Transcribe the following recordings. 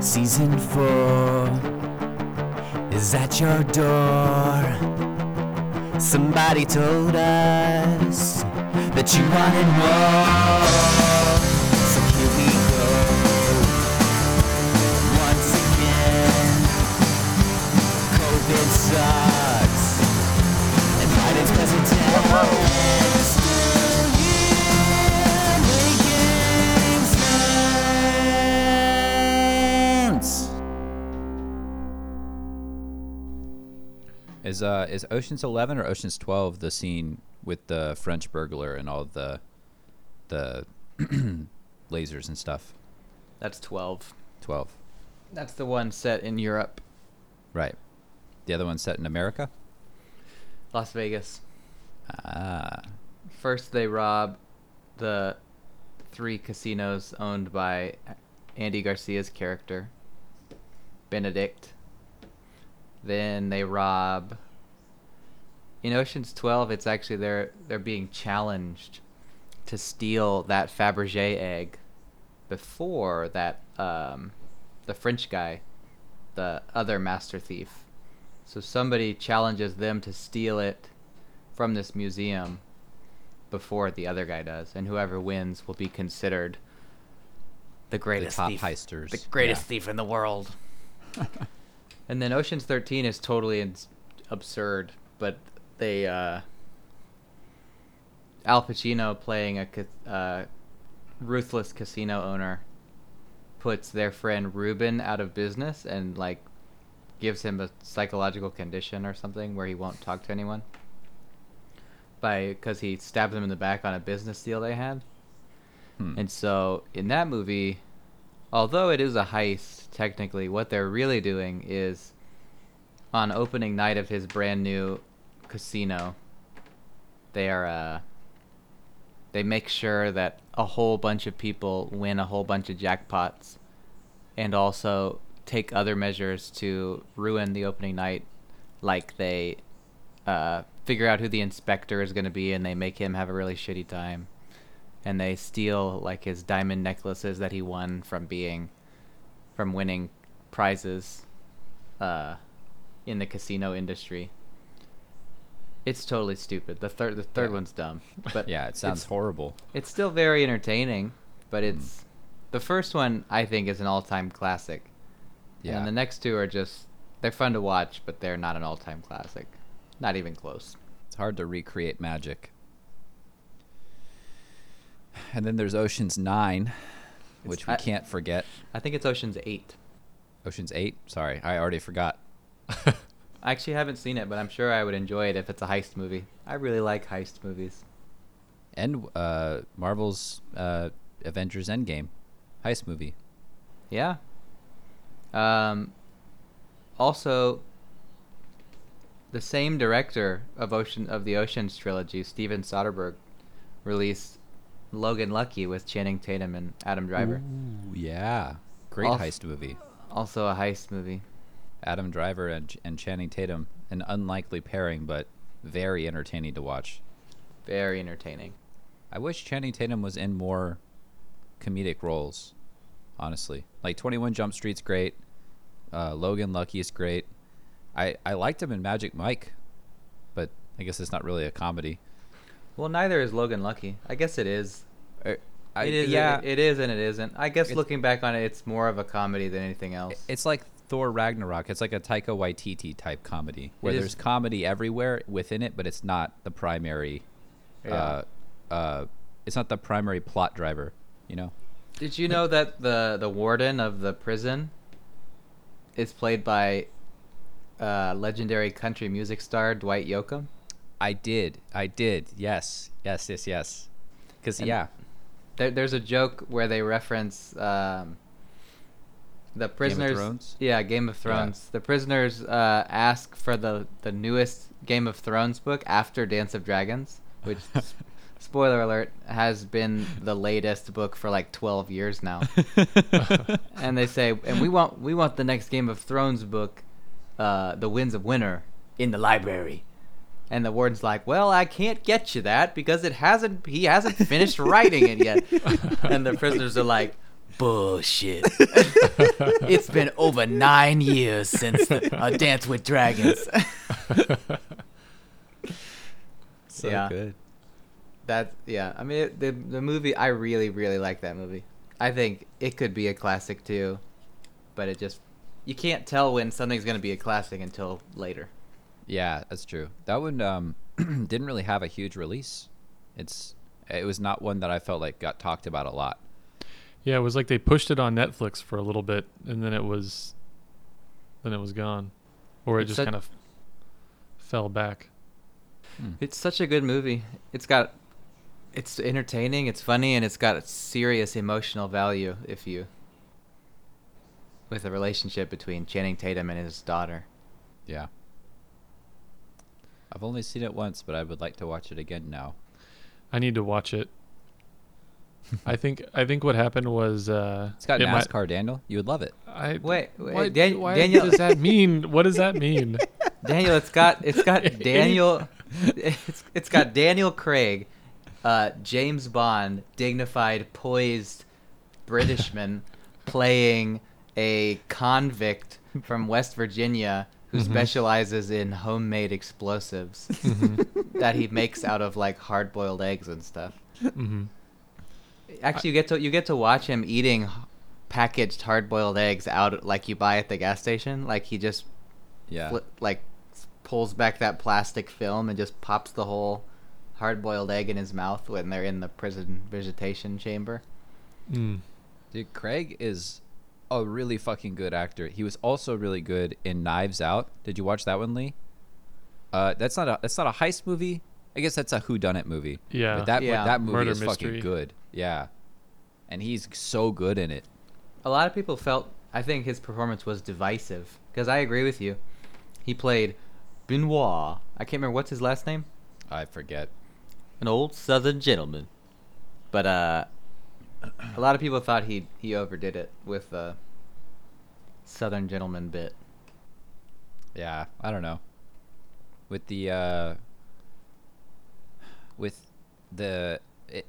Season four is at your door. Somebody told us that you wanted more. So here we go. Once again, COVID sucks. And Biden's president. Is uh is Ocean's Eleven or Ocean's Twelve the scene with the French burglar and all the the lasers and stuff? That's 12. Twelve. That's the one set in Europe, Right. The other one set in America? Las Vegas. Ah. First, they rob the three casinos owned by Andy Garcia's character, Benedict. Then they rob. In Ocean's Twelve, it's actually they're they're being challenged to steal that Fabergé egg before that um, the French guy, the other master thief. So somebody challenges them to steal it from this museum before the other guy does, and whoever wins will be considered the The greatest top thief, heisters. the greatest Yeah. thief in the world. and then Ocean's Thirteen is totally ins- absurd, but they uh, Al Pacino playing a ca- uh, ruthless casino owner puts their friend Reuben out of business and like gives him a psychological condition or something where he won't talk to anyone by because he stabbed him in the back on a business deal they had. Hmm. And so in that movie, although it is a heist technically, what they're really doing is on opening night of his brand new casino, they are uh they make sure that a whole bunch of people win a whole bunch of jackpots and also take other measures to ruin the opening night like they uh, figure out who the inspector is going to be and they make him have a really shitty time. And they steal like his diamond necklaces that he won from being from winning prizes uh, in the casino industry it's totally stupid the third the third Yeah. one's dumb but Yeah, it sounds it's- horrible. it's still very entertaining, but Mm. it's the first one I think is an all-time classic. Yeah. And the next two are just they're fun to watch, but they're not an all-time classic. Not even close. It's hard to recreate magic. And then there's Ocean's Nine, which we I- can't forget. I think it's Ocean's 8. Ocean's Eight. Sorry, I already forgot. I actually haven't seen it, but I'm sure I would enjoy it if it's a heist movie. I really like heist movies. and uh, Marvel's uh, Avengers Endgame heist movie. Yeah. Um also the same director of Ocean of the Oceans trilogy, Steven Soderbergh, released Logan Lucky with Channing Tatum and Adam Driver. Ooh, yeah, great Also- heist movie. Also a heist movie. Adam Driver and, and Channing Tatum, an unlikely pairing, but very entertaining to watch. Very entertaining. I wish Channing Tatum was in more comedic roles. Honestly, like Twenty One Jump Street's great. Uh, Logan Lucky is great. I I liked him in Magic Mike, but I guess it's not really a comedy. Well, neither is Logan Lucky. I guess it is. I, it is. yeah. It, it is and it isn't. I guess looking back on it, it's more of a comedy than anything else. It's like Thor Ragnarok. It's like a Taika Waititi type comedy where there's comedy everywhere within it, but it's not the primary. Uh, uh, it's not the primary plot driver. You know. Did you know that the the warden of the prison is played by uh, legendary country music star Dwight Yoakam? I did. I did. Yes. Yes. Yes. Yes. Because yeah, There, there's a joke where they reference um, the prisoners. Thrones? Yeah, Game of Yeah. Thrones. The prisoners uh, ask for the the newest Game of Thrones book after Dance of Dragons, which, spoiler alert, has been the latest book for like 12 years now. and they say, and we want we want the next Game of Thrones book, uh, The Winds of Winter, in the library. And the warden's like, "Well, I can't get you that because it hasn't. He hasn't finished writing it yet." and the prisoners are like, Bullshit. it's been over nine years since a Dance with Dragons. So Yeah. good. That yeah, I mean it, the the movie I really really like that movie. I think it could be a classic too, but it just you can't tell when something's gonna be a classic until later. Yeah, that's true. That one um, didn't really have a huge release. It's it was not one that I felt like got talked about a lot. Yeah, it was like they pushed it on Netflix for a little bit, and then it was, then it was gone, or it It's just such- kind of fell back. Hmm. It's such a good movie. It's got it's entertaining, it's funny, and it's got a serious emotional value if you with the relationship between Channing Tatum and his daughter. Yeah. I've only seen it once, but I would like to watch it again now. I need to watch it. I think I think what happened was uh, It's got it might- NASCAR, Daniel. You would love it. Wait, I, wait, what, Dan- why Daniel- does that mean? What does that mean? Daniel, it's got it's got Daniel, it's it's got Daniel Craig, uh, James Bond, dignified, poised Britishman, playing a convict from West Virginia who Mhm. specializes in homemade explosives Mhm. that he makes out of like hard-boiled eggs and stuff. hmm Actually, you get to you get to watch him eating packaged hard-boiled eggs out like you buy at the gas station. Like he just Yeah. fli like pulls back that plastic film and just pops the whole hard-boiled egg in his mouth when they're in the prison visitation chamber. Mm. Dude, Craig is a really fucking good actor. He was also really good in Knives Out. Did you watch that one, Lee? Uh, that's not a that's not a heist movie. I guess that's a who done it movie. Yeah. But that Yeah. that movie Murder is mystery. fucking good. Yeah. And he's so good in it. A lot of people felt I think his performance was divisive because I agree with you. He played Benoit. I can't remember what's his last name. I forget. An old Southern gentleman. But uh, a lot of people thought he he overdid it with the Southern gentleman bit. Yeah, I don't know. With the uh with the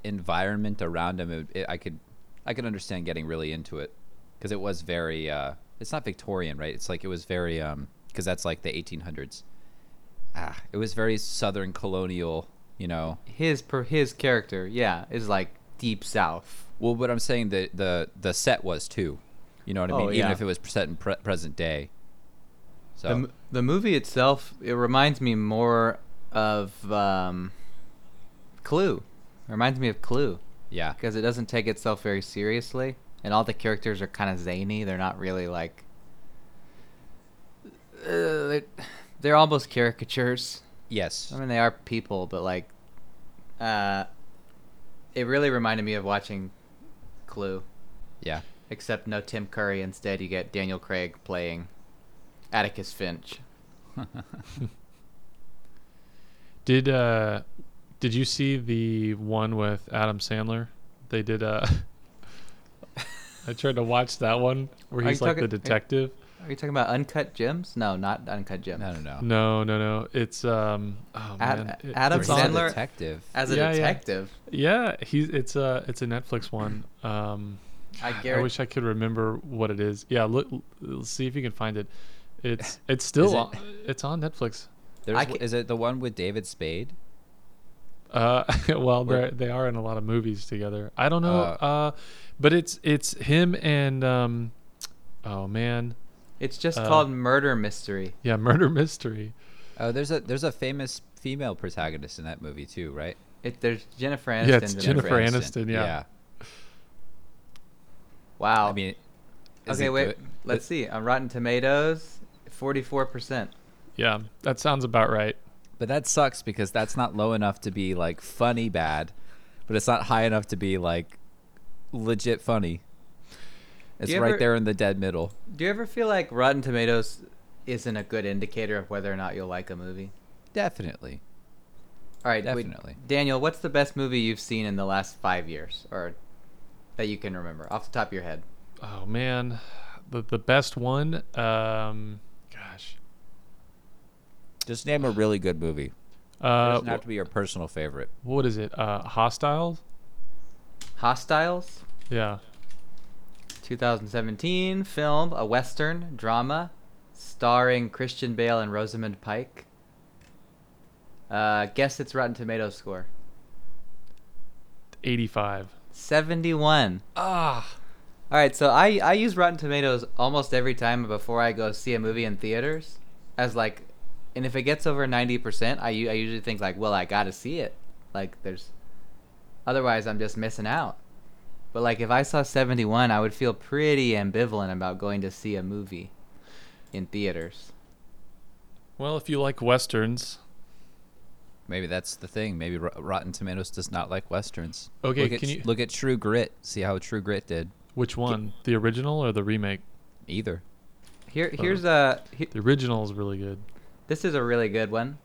environment around him, it, it, I could I could understand getting really into it because it was very uh it's not Victorian, right? It's like it was very um because that's like the 1800s. Ah, it was very southern colonial, you know. His per his character, yeah, is like deep south. Well, what I'm saying the the the set was too. You know what I Oh, mean? Even if it was set in pre- present day. So The, the movie itself, it reminds me more of um, Clue. It reminds me of Clue yeah, because it doesn't take itself very seriously, and all the characters are kind of zany. They're not really like. Uh, they're, they're almost caricatures. yes, I mean, they are people, but like, uh, it really reminded me of watching Clue, yeah. except no Tim Curry. Instead, you get Daniel Craig playing Atticus Finch. Did uh, did you see the one with Adam Sandler? They did uh. I tried to watch that one where he's like talking- the are- detective. Are you talking about Uncut Gems? No, not Uncut Gems. No, no, no. No, no, no. It's um. Oh Ad- man. It- Adam it's He's a Sandler- detective. As a Yeah, yeah. detective, Yeah, he's it's a it's a Netflix one. Um, I, I wish I could remember what it is. Yeah, look, l- see if you can find it. It's it's still it- on, it's on Netflix. There's, I w- ca- is it the one with David Spade? Uh, well, they they are in a lot of movies together. I don't know. Uh, Uh, but it's it's him and um, oh man, It's just uh, called Murder Mystery. yeah, Murder Mystery. Oh, there's a there's a famous female protagonist in that movie too, right? It, there's Jennifer Aniston. Yeah, it's it. Jennifer Aniston, yeah. Wow. I mean, okay, wait. good? Let's see. On Rotten Tomatoes, forty-four percent. Yeah, that sounds about right. But that sucks because that's not low enough to be like funny bad, but it's not high enough to be like legit funny. It's you right ever- there in the dead middle. Do you ever feel like Rotten Tomatoes isn't a good indicator of whether or not you'll like a movie? Definitely. All right, wait, Definitely. Daniel, what's the best movie you've seen in the last five years, or that you can remember off the top of your head? Oh man, the the best one. Um, gosh. Just name a really good movie. It Uh, doesn't have to be your personal favorite. what is it? Uh, Hostiles. Hostiles. Yeah. 2017 film, a western drama, starring Christian Bale and Rosamund Pike. Uh, guess its Rotten Tomatoes score. 85. 71. Ah. All right, so I I use Rotten Tomatoes almost every time before I go see a movie in theaters, as like, and if it gets over ninety percent, I, I usually think like, well, I gotta see it. Like, there's, otherwise I'm just missing out. But like, if I saw seventy one, I would feel pretty ambivalent about going to see a movie, in theaters. Well, if you like westerns, Maybe that's the thing. Maybe Rot- Rotten Tomatoes does not like westerns. Okay, look at, can you- look at True Grit? See how True Grit did. which one? The original or the remake? Either. Here here's a he- The original is really good. This is a really good one.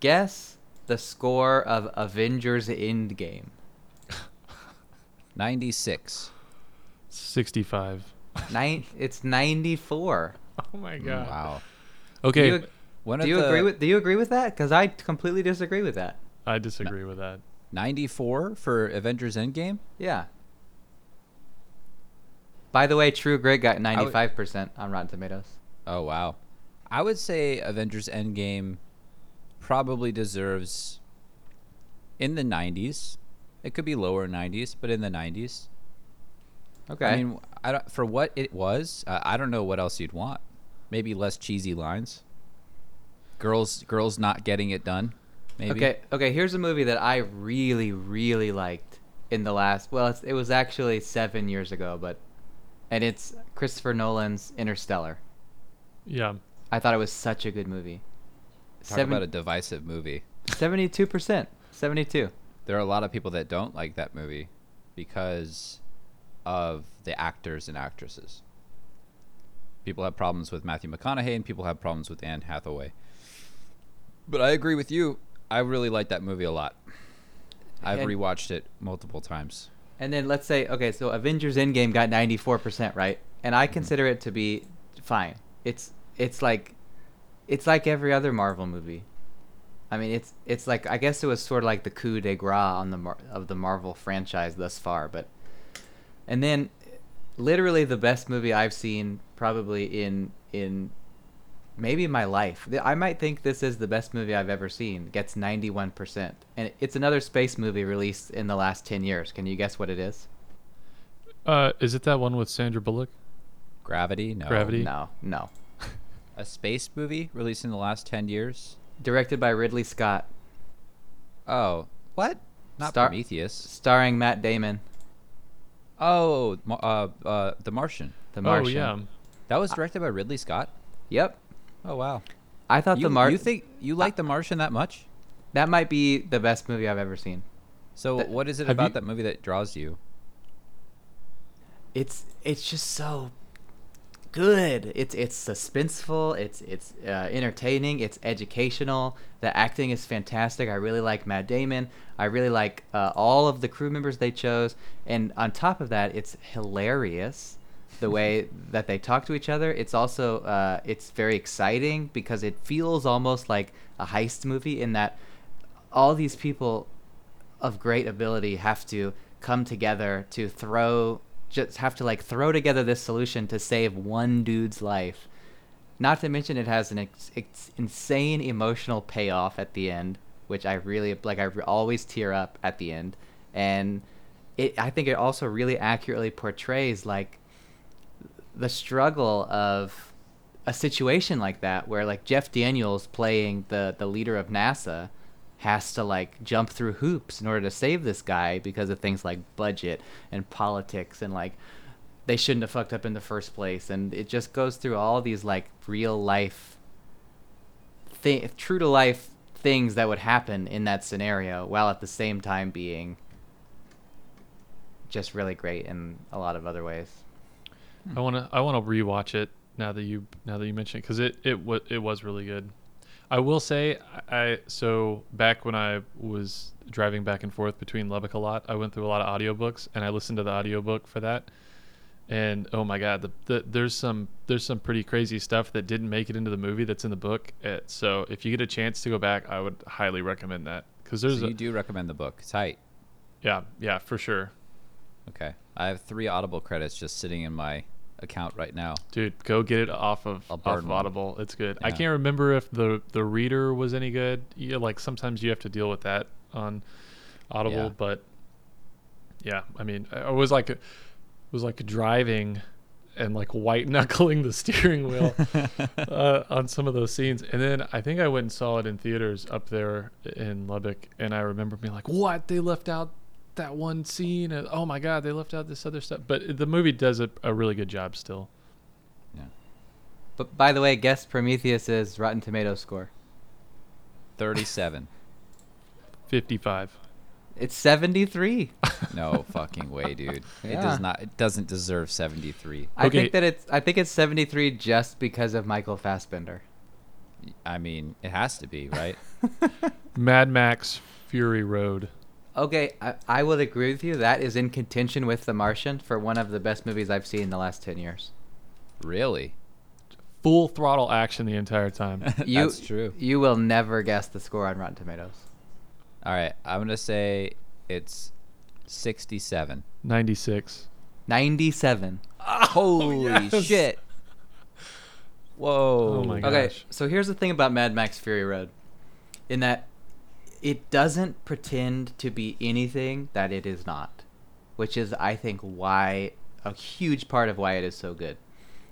Guess the score of Avengers Endgame. Ninety-six. 65. Nine, it's ninety four. Oh my Mm, god. Wow. Okay, Do you, One do of you the agree with Do you agree with that? Because I completely disagree with that. I disagree with that. ninety-four for Avengers Endgame. Yeah. By the way, True Grit got ninety five percent on Rotten Tomatoes. Oh wow. I would say Avengers Endgame probably deserves in the 90s. It could be lower 90s, but in the 90s. Okay. I mean, I don't, for what it was, uh, I don't know what else you'd want. Maybe less cheesy lines. Girls, girls not getting it done. Maybe. Okay. Okay. Here's a movie that I really, really liked in the last. Well, it's, it was actually seven years ago, but, and it's Christopher Nolan's Interstellar. Yeah. I thought it was such a good movie. Talk about a divisive movie. Seventy-two percent. Seventy-two. There are a lot of people that don't like that movie because of the actors and actresses. People have problems with Matthew McConaughey and people have problems with Anne Hathaway. But I agree with you. I really like that movie a lot. I've And- rewatched it multiple times. And then let's say, okay, so Avengers Endgame got 94%, right? And I mm-hmm. consider it to be fine. It's it's like it's like every other Marvel movie. I mean, it's it's like I guess it was sort of like the coup de grace on the Mar- of the Marvel franchise thus far, but and then literally the best movie I've seen probably in in maybe my life. I might think this is the best movie I've ever seen. Gets 91%. And it's another space movie released in the last 10 years. Can you guess what it is? Uh, is it that one with Sandra Bullock? Gravity? No. Gravity. No, no. A space movie released in the last 10 years? Directed by Ridley Scott, Oh, what? Not Star- Prometheus. starring Matt Damon, Oh, uh, uh, The Martian. The Martian. Oh yeah. That was directed by Ridley Scott? Yep. Oh, wow. I thought You, the Mar you think you like The Martian that much? that might be the best movie I've ever seen. So That- what is it about you- that movie that draws you? It's it's just so good. It's it's suspenseful. It's it's uh, entertaining. It's educational. The acting is fantastic. I really like Matt Damon. I really like uh, all of the crew members they chose. And on top of that, it's hilarious. The way that they talk to each other. It's also uh, it's very exciting because it feels almost like a heist movie in that all these people of great ability have to come together to throw just have to like throw together this solution to save one dude's life. Not to mention it has an ex- ex- insane emotional payoff at the end which i really like i re- always tear up at the end. And it i think it also really accurately portrays like the struggle of a situation like that where like Jeff Daniels playing the the leader of NASA has to like jump through hoops in order to save this guy because of things like budget and politics and like they shouldn't have fucked up in the first place and it just goes through all these like real life thi- true to life things that would happen in that scenario while at the same time being just really great in a lot of other ways. I wanna I wanna rewatch it now that you now that you mention it because it it was it was really good. I will say I so back when I was driving back and forth between Lubbock a lot, I went through a lot of audiobooks and I listened to the audiobook for that. And oh my god, the, the there's some there's some pretty crazy stuff that didn't make it into the movie that's in the book. Uh so if you get a chance to go back, I would highly recommend that because there's so a, you do recommend the book. It's tight. yeah yeah for sure. Okay. I have three Audible credits just sitting in my account right now. Dude, go get it off of, off of. Audible. It's good. I can't remember if the the reader was any good. Yeah, like sometimes you have to deal with that on Audible, Yeah. but yeah, I mean, I I was like, it was like driving and like white knuckling the steering wheel uh, on some of those scenes. And then I think I went and saw it in theaters up there in Lubbock, and I remember being like, "What? They left out that one scene? And, oh my god, they left out this other stuff." But the movie does a, a really good job still. Yeah. But by the way, guess Prometheus's Rotten Tomatoes score. 37. Fifty-five. It's 73. no fucking way, dude. It does not. It doesn't deserve 73. I think that it's I think it's 73 just because of Michael Fassbender. I mean, it has to be, right? Mad Max Fury Road. Okay, I, I will agree with you. That is in contention with The Martian for one of the best movies I've seen in the last 10 years. really? Full throttle action the entire time. You, That's true. You will never guess the score on Rotten Tomatoes. All right, I'm gonna say it's 67. 96. 97. Holy yes. shit! Whoa! Oh my gosh. Okay, so here's the thing about Mad Max Fury Road. In that it doesn't pretend to be anything that it is not, which is I think why a huge part of why it is so good.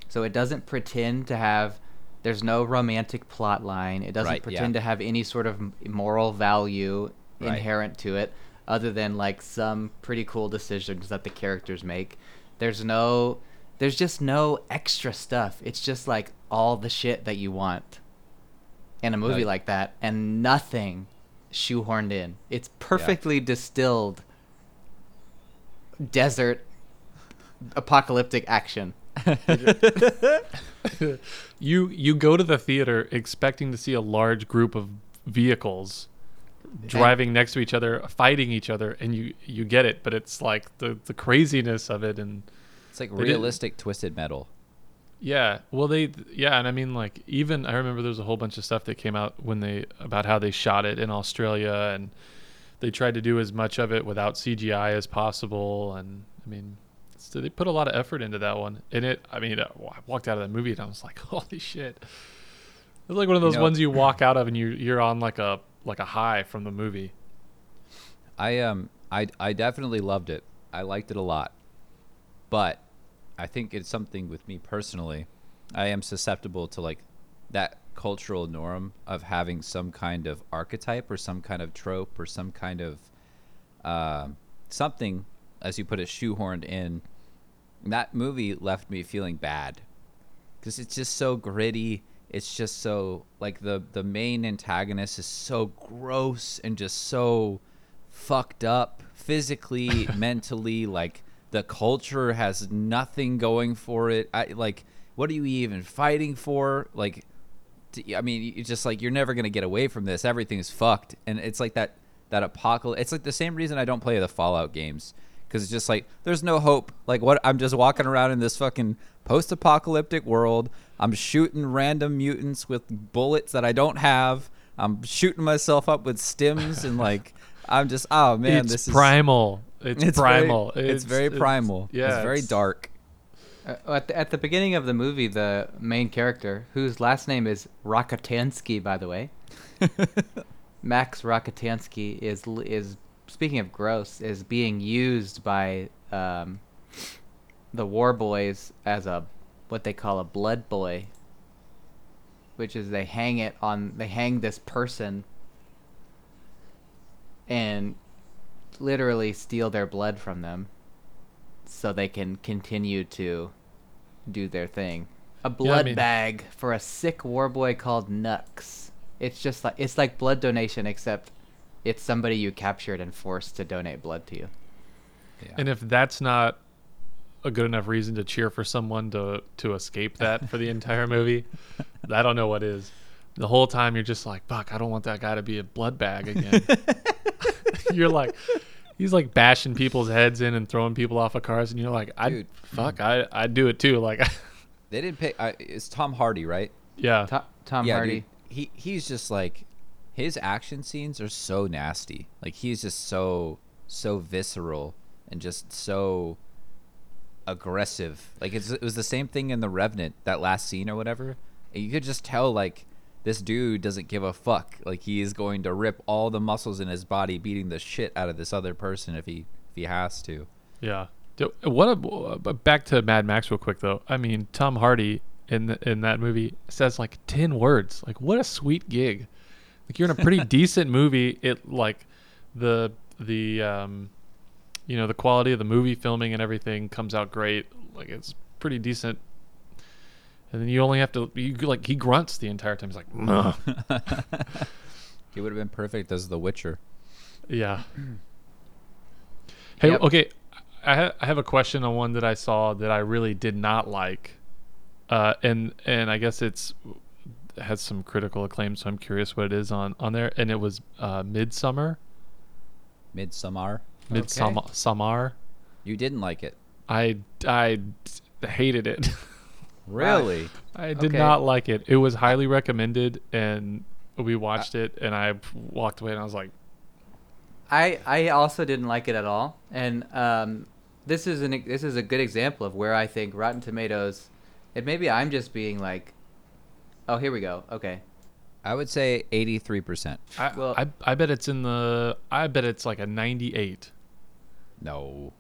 So it doesn't pretend to have there's no romantic plot line. It doesn't Right, yeah. pretend to have any sort of moral value Right. inherent to it other than like some pretty cool decisions that the characters make. There's no there's just no extra stuff. It's just like all the shit that you want in a movie Right. like that and nothing shoehorned in. It's perfectly distilled desert apocalyptic action. You you go to the theater expecting to see a large group of vehicles driving next to each other, fighting each other, and you you get it, but it's like the the craziness of it and It's like realistic twisted metal. Yeah, well, they yeah, and I mean like even I remember there was a whole bunch of stuff that came out when they about how they shot it in Australia, and they tried to do as much of it without CGI as possible, and I mean, so they put a lot of effort into that one. And it, I mean, I walked out of that movie and I was like, holy shit! It's like one of those know- ones you walk out of and you you're on like a like a high from the movie. I um I I definitely loved it. I liked it a lot. But I think it's something with me personally. I am susceptible to like that cultural norm of having some kind of archetype or some kind of trope or some kind of um something as you put it shoehorned in. That movie left me feeling bad because it's just so gritty. It's just so like the the main antagonist is so gross and just so fucked up physically, mentally. Like the culture has nothing going for it. I like what are you even fighting for? Like, I mean, you just like you're never gonna get away from this. Everything's fucked, and it's like that that apocalypse. It's like the same reason I don't play the Fallout games because it's just like there's no hope. Like what I'm just walking around in this fucking post-apocalyptic world. I'm shooting random mutants with bullets that I don't have. I'm shooting myself up with stims and like I'm just oh man, it's this primal. Is it's very- primal. it's, very primal. yeah, it's very it's- dark. Uh, at, the, at the beginning of the movie, the main character, whose last name is Rockatansky, by the way, Max Rockatansky is is speaking of gross, is being used by um, the War Boys as a what they call a blood boy, which is they hang it on they hang this person and literally steal their blood from them so they can continue to do their thing. A blood mean- bag for a sick war boy called Nux. It's just like it's like blood donation except it's somebody you captured and forced to donate blood to you. Yeah. And if that's not a good enough reason to cheer for someone to to escape that for the entire movie, I don't know what is. The whole time you're just like, "Fuck, I don't want that guy to be a blood bag again." you're like, he's like bashing people's heads in and throwing people off of cars, and you're like, "I Dude. fuck, I I do it too." Like, They didn't pick. Uh, it's Tom Hardy, right? yeah, Tom, Tom yeah, Hardy. dude. He he's just like his action scenes are so nasty. Like he's just so so visceral and just so aggressive. Like it's, it was the same thing in the Revenant, that last scene or whatever. You could just tell like this dude doesn't give a fuck. Like he is going to rip all the muscles in his body, beating the shit out of this other person if he if he has to. Yeah. What a but back to Mad Max real quick though. I mean, Tom Hardy in the, in that movie says like ten words. Like what a sweet gig. Like you're in a pretty decent movie. It like the the um you know the quality of the movie filming and everything comes out great. Like it's pretty decent. And then you only have to you like he grunts the entire time. He's like, "Ugh." He would have been perfect as The Witcher. Yeah. Hey, Yep. okay. I ha- I have a question on one that I saw that I really did not like, uh, and and I guess it's has some critical acclaim, so I'm curious what it is on on there. And it was uh, Midsommar, Midsommar. Midsommar, Summer. You didn't like it. I I hated it. Really? I did Okay. not like it. It was highly recommended, and we watched it, and I walked away, and I was like, I I also didn't like it at all, and um, this is an this is a good example of where I think Rotten Tomatoes, and maybe I'm just being like, oh here we go, okay, I would say 83%. I, Well- I I bet it's in the I bet it's like a 98. No.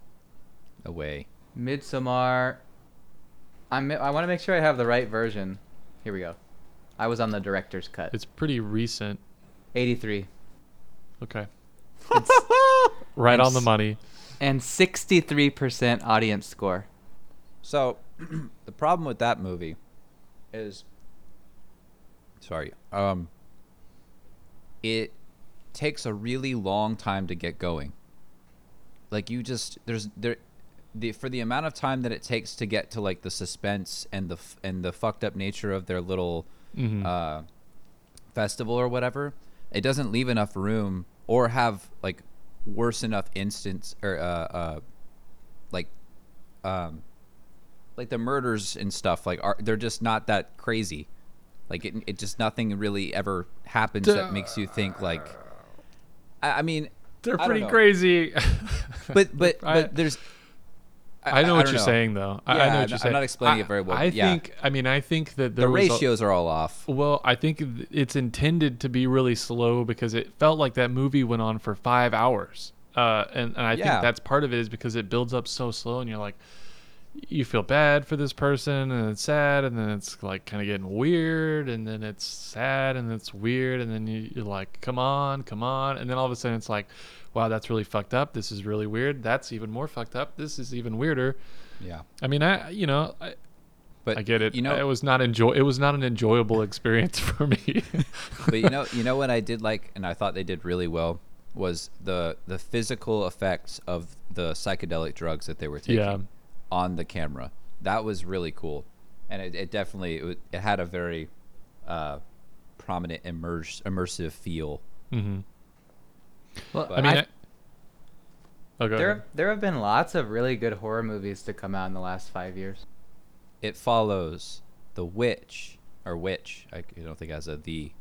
No way. Midsommar. I'm I want to make sure I have the right version. Here we go. I was on the director's cut. It's pretty recent. 83 Okay. right I'm on the money. and 63% audience score. So, the problem with that movie is sorry. Um it takes a really long time to get going. Like you just there's there the for the amount of time that it takes to get to like the suspense and the f- and the fucked up nature of their little Mhm. uh festival or whatever, it doesn't leave enough room or have like worse enough instance or uh uh like um like the murders and stuff like are they're just not that crazy like it, it just nothing really ever happens that makes you think like i, I mean They're pretty crazy. but but I- but there's I know what you're saying though. I, I know what you're saying. I'm not explaining I- it very well, I yeah. think. I mean, I think that the a- ratios are all off well, I think it's intended to be really slow because it felt like that movie went on for five hours. Uh, and, and I Yeah. think that's part of it is because it builds up so slow and you're like, you feel bad for this person and it's sad and then it's like kind of getting weird and then it's sad and it's weird and then you, you're like, come on, come on. And then all of a sudden it's like, wow, that's really fucked up. This is really weird. That's even more fucked up. This is even weirder. yeah I mean, I, you know, I, but I get it. you know it was not enjoy. It was not an enjoyable experience for me. but you know you know what I did like and I thought they did really well was the the physical effects of the psychedelic drugs that they were taking Yeah. On the camera. That was really cool, and it, it definitely it, wa- it had a very uh, prominent immerse, immersive feel. hmm Well, I mean, I, oh, there ahead. there have been lots of really good horror movies to come out in the last 5 years. It follows the witch or witch. I, I don't think it has a the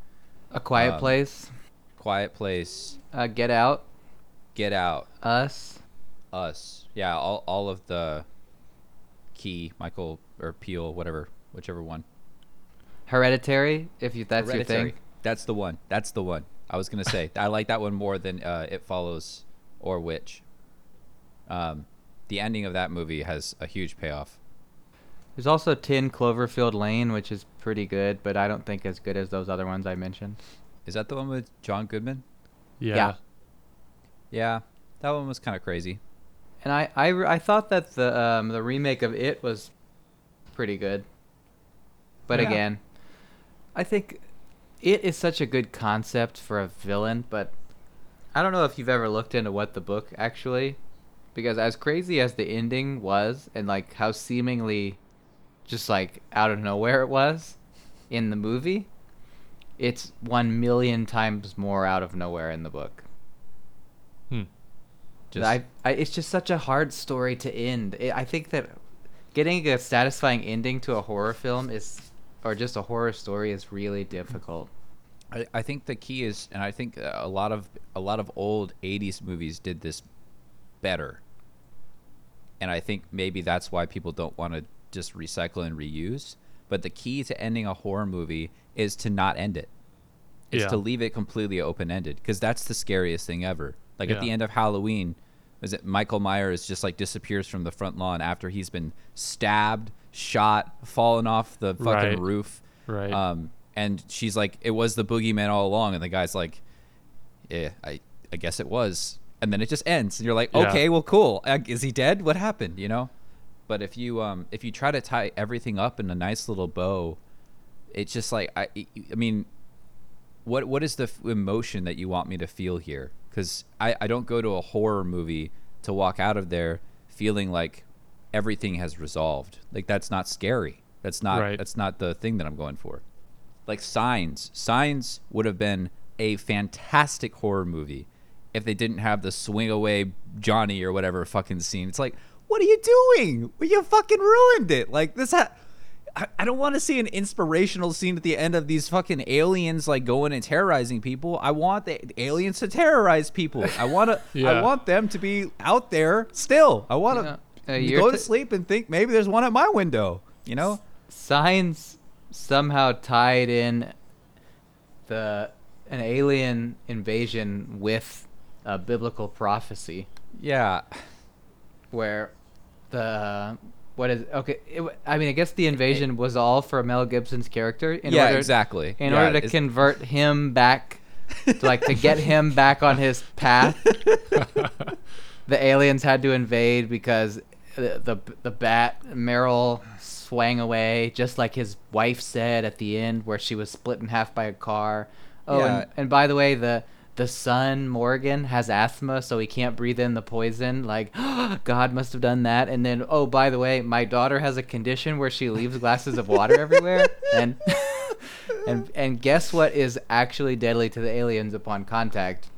A Quiet Um, Place, Quiet Place, uh, Get Out, Get Out, Us. Us. Yeah, all all of the key Michael or Peele, whatever, whichever one. Hereditary, if you that's your thing. That's the one. That's the one. I was gonna say I like that one more than uh, It Follows or Witch. Um, the ending of that movie has a huge payoff. There's also 10 Cloverfield Lane, which is pretty good, but I don't think as good as those other ones I mentioned. Is that the one with John Goodman? Yeah. yeah. Yeah, that one was kind of crazy. And I, I, I thought that the um, the remake of it was pretty good. But Yeah. again, I think it is such a good concept for a villain, but I don't know if you've ever looked into what the book actually because as crazy as the ending was and like how seemingly just like out of nowhere it was in the movie, it's 1 million times more out of nowhere in the book. Just I, I, it's just such a hard story to end. I I think that getting a satisfying ending to a horror film is, or just a horror story, is really difficult. I, I think the key is, and I think uh, a lot of a lot of old '80s movies did this better. and I think maybe that's why people don't want to just recycle and reuse. But the key to ending a horror movie is to not end it. It's Yeah. to leave it completely open ended because that's the scariest thing ever. Like at the end of Halloween, is it Michael Myers just like disappears from the front lawn after he's been stabbed, shot, fallen off the fucking Right. roof. Right. Um, and she's like, "It was the boogeyman all along," and the guy's like, "Yeah, I, I guess it was." And then it just ends, and you're like, Yeah. "Okay, well, cool. Is he dead? What happened?" You know. But if you um if you try to tie everything up in a nice little bow, it's just like I I mean, what what is the f- emotion that you want me to feel here? Because I I don't go to a horror movie to walk out of there feeling like everything has resolved. Like that's not scary. That's not Right. that's not the thing that I'm going for. Like Signs. Signs would have been a fantastic horror movie if they didn't have the swing away Johnny or whatever fucking scene. It's like, what are you doing? Well, you fucking ruined it. Like this. Ha- I, I don't want to see an inspirational scene at the end of these fucking aliens like going and terrorizing people. I want the aliens to terrorize people. I want to. yeah. I want them to be out there still. I want to Yeah. Uh, go to t- sleep and think maybe there's one at my window. You know? Signs somehow tied in the an alien invasion with a biblical prophecy Yeah. where the what is okay it, i mean i guess the invasion was all for mel gibson's character in yeah. order exactly. in Yeah, order to convert him back to, like to get him back on his path the aliens had to invade because the the, the bat Merrill swang away just like his wife said at the end where she was split in half by a car oh Yeah. and, and by the way the the son Morgan has asthma so he can't breathe in the poison. Like god must have done that. And then oh by the way my daughter has a condition where she leaves glasses of water everywhere. And and and guess what is actually deadly to the aliens upon contact?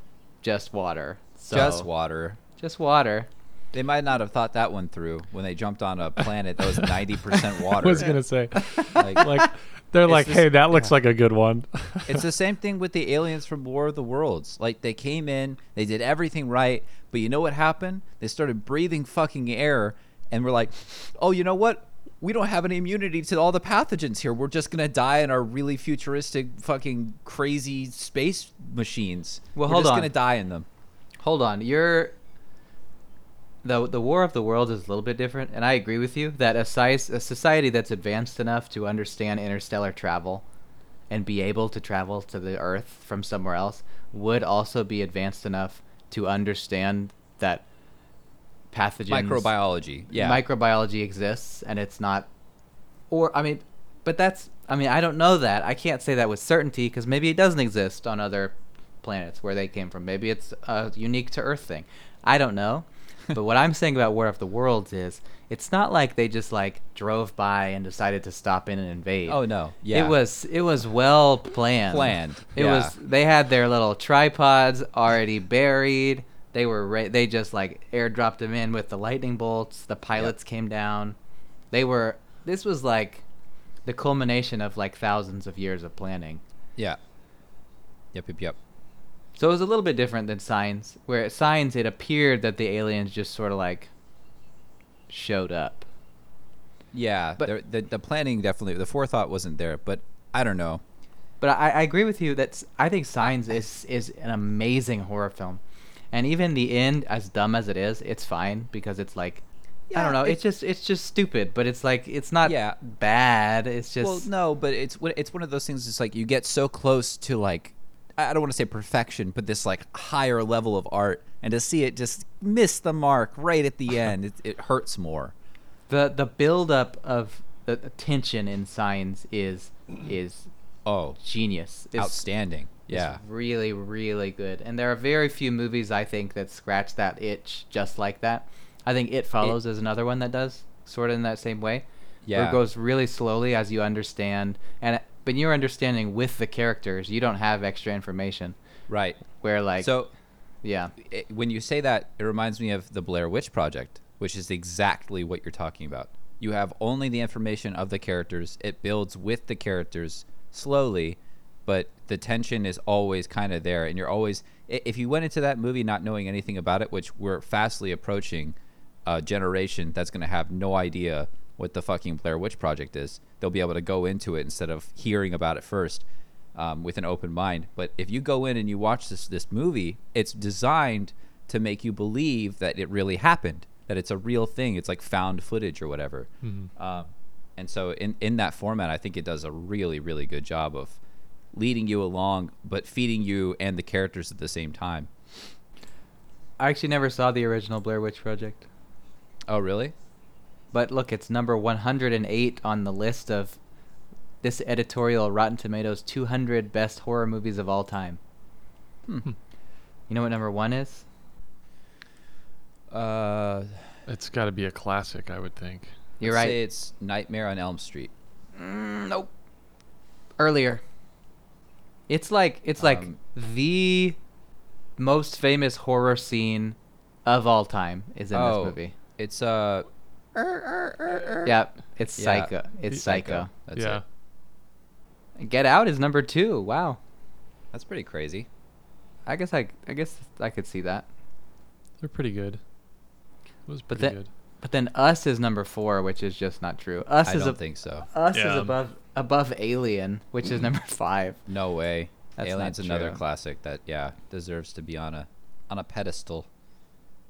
Just water. So, just water. just water. They might not have thought that one through when they jumped on a planet that was 90% water. I was gonna say, Like, like, they're like, this- hey, that looks like a good one. it's the same thing with the aliens from War of the Worlds. Like they came in, they did everything right, but you know what happened? They started breathing fucking air and we're like, "Oh, you know what? We don't have any immunity to all the pathogens here. We're just going to die in our really futuristic fucking crazy space machines. Well, We're hold just on. going to die in them." hold on you're the the war of the worlds is a little bit different and i agree with you that a, size, a society that's advanced enough to understand interstellar travel and be able to travel to the earth from somewhere else would also be advanced enough to understand that pathogens Microbiology. Yeah. microbiology exists and it's not or i mean but that's i mean i don't know that i can't say that with certainty because maybe it doesn't exist on other planets where they came from maybe it's a unique to earth thing i don't know but what i'm saying about war of the worlds is it's not like they just like drove by and decided to stop in and invade oh no. Yeah. it was it was well planned. Planned, It yeah. was they had their little tripods already buried. They were ra- they just like airdropped them in with the lightning bolts. The pilots came down. They were this was like the culmination of like thousands of years of planning. Yeah. Yep, yep, yep. So it was a little bit different than Signs, where at Signs it appeared that the aliens just sort of like showed up. Yeah, But- the the planning definitely the forethought wasn't there, but I don't know. But I, I agree with you that I think Signs is is an amazing horror film, and even the end, as dumb as it is, it's fine because it's like, I don't know, it- it's just it's just stupid, but it's like it's not Yeah. bad. It's just well, no, but it's it's one of those things. It's like you get so close to like I don't want to say perfection, but this like higher level of art, and to see it just miss the mark right at the end, it, it hurts more. the the buildup of the the tension in Signs is is Oh, genius. It's, outstanding! it's Yeah, really really good, and there are very few movies I think that scratch that itch just like that. I think It Follows is another one that does sort of in that same way. where yeah, it goes really slowly as you understand and but you're understanding with the characters you don't have extra information right. where like so yeah it, when you say that, it reminds me of the Blair Witch Project, which is exactly what you're talking about. You have only the information of the characters. It builds with the characters slowly, but the tension is always kind of there, and you're always. If you went into that movie not knowing anything about it, which we're fastly approaching, a generation that's going to have no idea what the fucking Blair Witch Project is. They'll be able to go into it instead of hearing about it first um, with an open mind. But if you go in and you watch this this movie, it's designed to make you believe that it really happened, that it's a real thing. It's like found footage or whatever. Um, and so in in that format, I think it does a really really good job of leading you along, but feeding you and the characters at the same time. I actually never saw the original Blair Witch Project. Oh, really? But look, it's number 108 on the list of this editorial Rotten Tomatoes 200 best horror movies of all time. Hmm. You know what number one is? Uh, It's got to be a classic, I would think. You're let's right. Say it's Nightmare on Elm Street. Mm, nope. Earlier. It's like it's like Um, the most famous horror scene of all time is in oh, this movie. It's uh, Yep, it's Yeah. Psycho. It's Psycho. That's yeah. it. Get Out is number two. Wow. That's pretty crazy. I guess I I guess I could see that. They're pretty good. It was But pretty that- good. But then Us is number four, which is just not true. Us I is don't a, think so. Us is above above Alien, which is mm-hmm. number five. No way. That's not Alien's another true. classic that yeah deserves to be on a on a pedestal.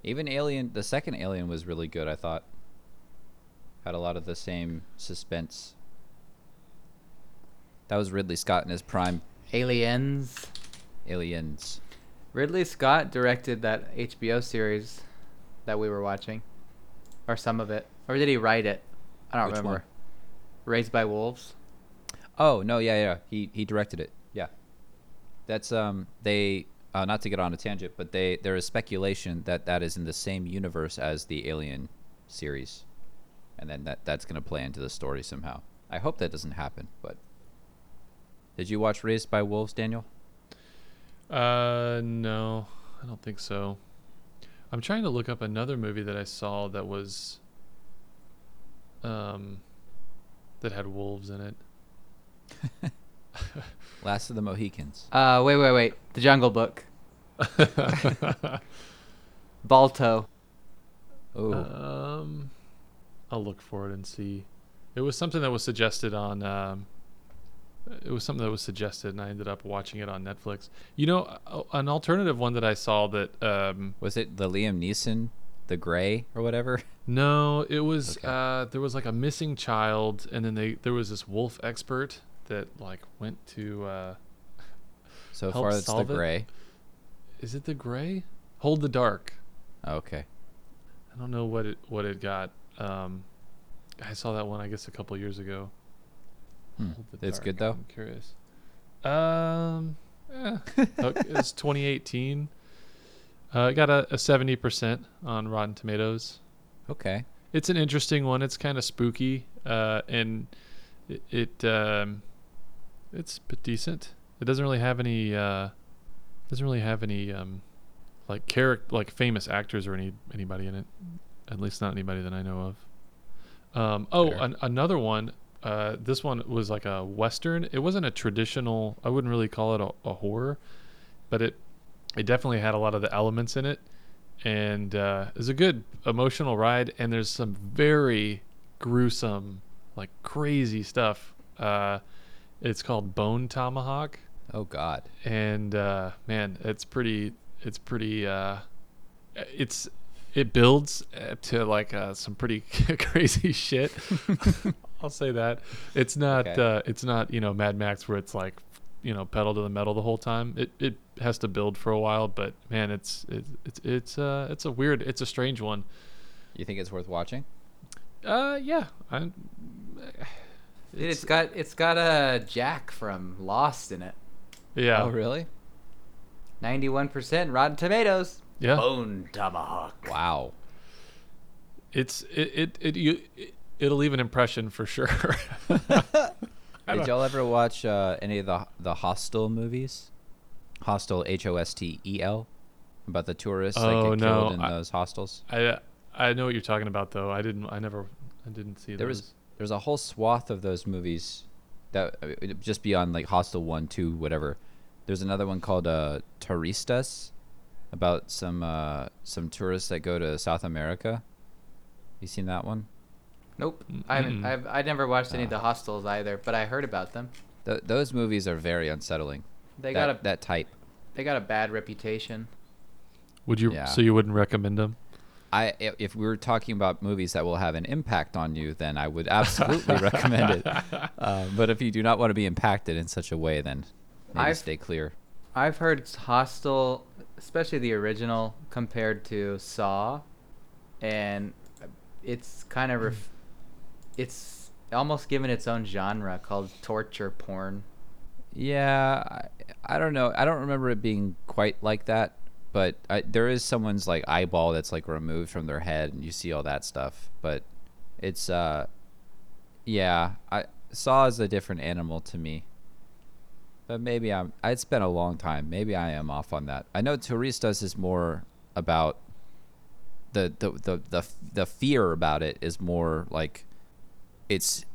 Even Alien, the second Alien was really good. I thought had a lot of the same suspense. That was Ridley Scott in his prime. Aliens. Aliens. Ridley Scott directed that HBO series that we were watching, or some of it, or did he write it? I don't Which remember. one? Raised by Wolves. Oh no, yeah, yeah. He he directed it. Yeah. That's um they uh, not to get on a tangent, but they there is speculation that that is in the same universe as the Alien series, and then that that's gonna play into the story somehow. I hope that doesn't happen. But did you watch Raised by Wolves, Daniel? Uh, no, I don't think so. I'm trying to look up another movie that I saw that was, um, that had wolves in it. Last of the Mohicans. Uh, wait, wait, wait. The Jungle Book. Balto. Oh, Um, I'll look for it and see. It was something that was suggested on. Um, it was something that was suggested, and I ended up watching it on Netflix. You know, a- an alternative one that I saw that. Um, was it the Liam Neeson, the Grey or whatever? no, it was. Okay. Uh, there was like a missing child, and then they there was this wolf expert that like went to. Uh, So far, it's the it? Grey. is it the gray? Hold the dark. Okay. I don't know what it what it got. Um, I saw that one I guess a couple years ago. Hmm. It's good though. I'm curious. Um, eh, it's 2018. Uh, it got a, a 70% on Rotten Tomatoes. Okay. It's an interesting one. It's kind of spooky, uh, and it, it um, it's decent. It doesn't really have any uh, doesn't really have any um, like character like famous actors or any anybody in it. At least not anybody that I know of. Um, oh, an, another one. Uh, this one was like a western. It wasn't a traditional. I wouldn't really call it a, a horror, but it it definitely had a lot of the elements in it, and uh, it was a good emotional ride. And there's some very gruesome, like crazy stuff. Uh, it's called Bone Tomahawk Oh God. and uh, man, it's pretty. It's pretty. Uh, it's it builds uh, to like uh, some pretty crazy shit. I'll say that it's not. Okay. Uh, it's not you know Mad Max where it's like you know pedal to the metal the whole time. It it has to build for a while, but man, it's it's it's it's uh it's a weird. It's a strange one. You think it's worth watching? Uh, yeah. I, Dude, it's got it's got a Jack from Lost in it. yeah. Oh really? Ninety-one percent Rotten Tomatoes. Yeah. Bone Tomahawk. Wow. It's it it it you. It, It'll leave an impression for sure. Did y'all ever watch uh, any of the the Hostel movies? Hostel, H O S T E L, about the tourists that Oh, get no, killed in I- those hostels. I I know what you're talking about though. I didn't. I never. I didn't see There those. was there's a whole swath of those movies that uh, just beyond like Hostel one, two, whatever. There's another one called uh, Turistas, about some uh, some tourists that go to South America, You seen that one? Nope. I haven't. I've I never watched any of Ah. the Hostels either, but I heard about them. Th- those movies are very unsettling. They that, got a that type. they got a bad reputation. Would you? Yeah. So you wouldn't recommend them? I i- if we were talking about movies that will have an impact on you, then I would absolutely recommend it. Uh, but if you do not want to be impacted in such a way, then maybe I've- stay clear. I've heard Hostel, especially the original, compared to Saw, and it's kind of ref- it's almost given its own genre called torture porn. Yeah, I, I don't know. I don't remember it being quite like that, but I, there is someone's like eyeball that's like removed from their head, and you see all that stuff. But it's uh, yeah, I Saw is a different animal to me. But maybe I'm. It's been a long time. Maybe I am off on that. I know Turistas is more about the the the the the fear about it is more like it's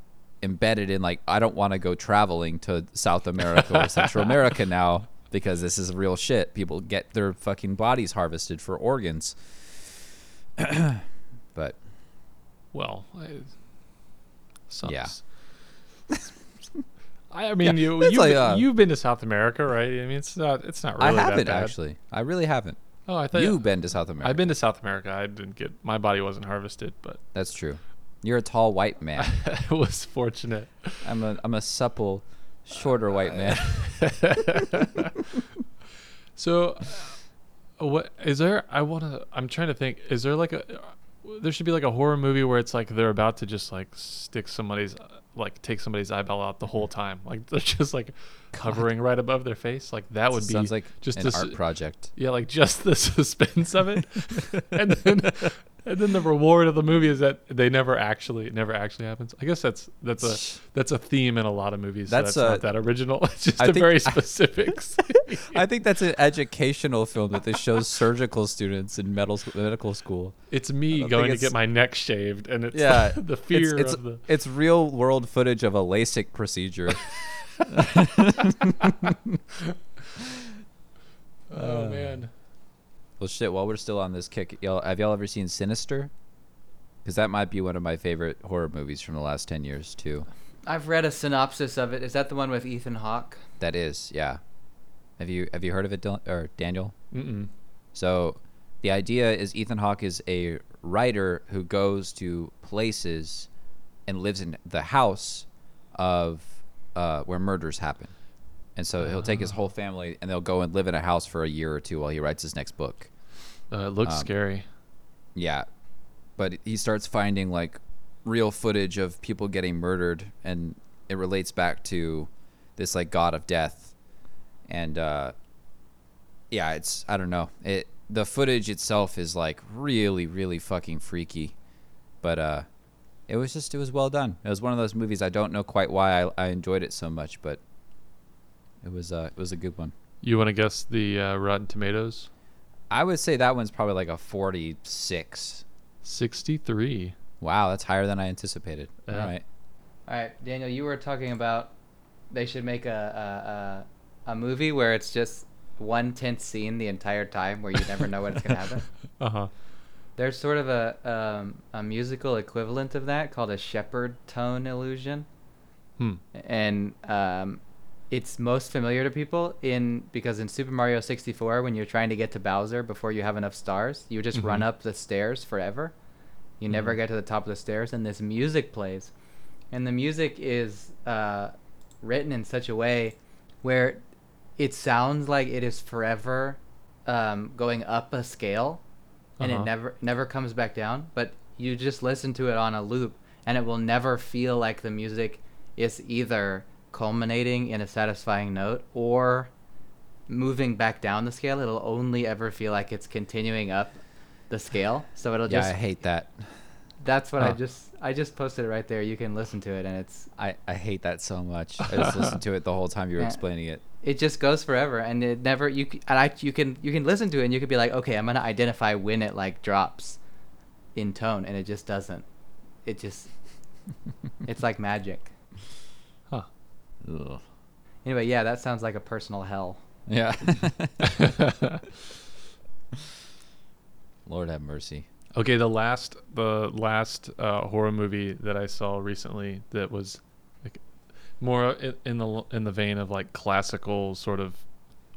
embedded in like I don't want to go traveling to South America or Central America now because this is real shit. People get their fucking bodies harvested for organs. but Well, I, some, Yeah. I, mean, you you've, like, been- uh, you've been to South America, right? I mean, it's not it's not really I haven't actually. I really haven't. Oh, I thought You've been to South America. I've been to South America. I didn't get my body wasn't harvested, but That's true. You're a tall white man. I was fortunate. I'm a I'm a supple, shorter white man. So, uh, what is there? I want to. I'm trying to think. Is there like a? There should be like a horror movie where it's like they're about to just like stick somebody's, like take somebody's eyeball out the whole time. Like they're just like covering right above their face. Like that would be Sounds like just an the art project. Yeah, like just the suspense of it, and then and then the reward of the movie is that they never actually it never actually happens. I guess that's that's a that's a theme in a lot of movies. so That's That's, not that original. It's just I a think- very specific. I think that's an educational film that they show surgical students in medical medical school. It's me going to get my neck shaved, and it's Yeah, the fear it's, it's, of the. it's real world footage of a LASIK procedure. Oh man, well, shit. While we're still on this kick, y'all have y'all ever seen Sinister? Because that might be one of my favorite horror movies from the last ten years too. I've read a synopsis of it. Is that the one with Ethan Hawke? That is, yeah. Have you have you heard of it, Dylan, or Daniel? Mm-mm. So, the idea is Ethan Hawke is a writer who goes to places and lives in the house of uh, where murders happen. And so he'll take his whole family and they'll go and live in a house for a year or two while he writes his next book. Uh, it looks Um, scary. Yeah. But he starts finding like real footage of people getting murdered and it relates back to this like god of death. And uh yeah, it's I don't know. It the footage itself is like really really fucking freaky. But uh it was just it was well done. It was one of those movies I don't know quite why I, I enjoyed it so much, but it was uh it was a good one. You want to guess the uh, Rotten Tomatoes? I would say that one's probably like a 46. Sixty-three. Wow, that's higher than I anticipated. Yeah. All right. All right, Daniel, you were talking about they should make a a, a, a movie where it's just one tense scene the entire time where you never know what's gonna happen. Uh huh. There's sort of a um, a musical equivalent of that called a Shepard tone illusion, Hmm. and um, it's most familiar to people in because in Super Mario 64 when you're trying to get to Bowser before you have enough stars, you just run Mhm. up the stairs forever. You never Mhm. get to the top of the stairs, and this music plays, and the music is uh, written in such a way where it sounds like it is forever um, going up a scale, and Uh-huh. it never never comes back down. But you just listen to it on a loop, and it will never feel like the music is either culminating in a satisfying note or moving back down the scale. It'll only ever feel like it's continuing up the scale. So it'll Yeah, just I hate that. that's what I oh. just I just posted it right there. You can listen to it, and it's I, I hate that so much. I just listened to it the whole time you were Yeah. explaining it. it just goes forever, and it never you and I you can you can listen to it, and you could be like, okay, I'm gonna identify when it like drops in tone, and it just doesn't. It just it's like magic. Huh. Ugh. Anyway, yeah, that sounds like a personal hell. Yeah. Lord have mercy. Okay, the last the last uh, horror movie that I saw recently that was like more i- in the in the vein of like classical sort of.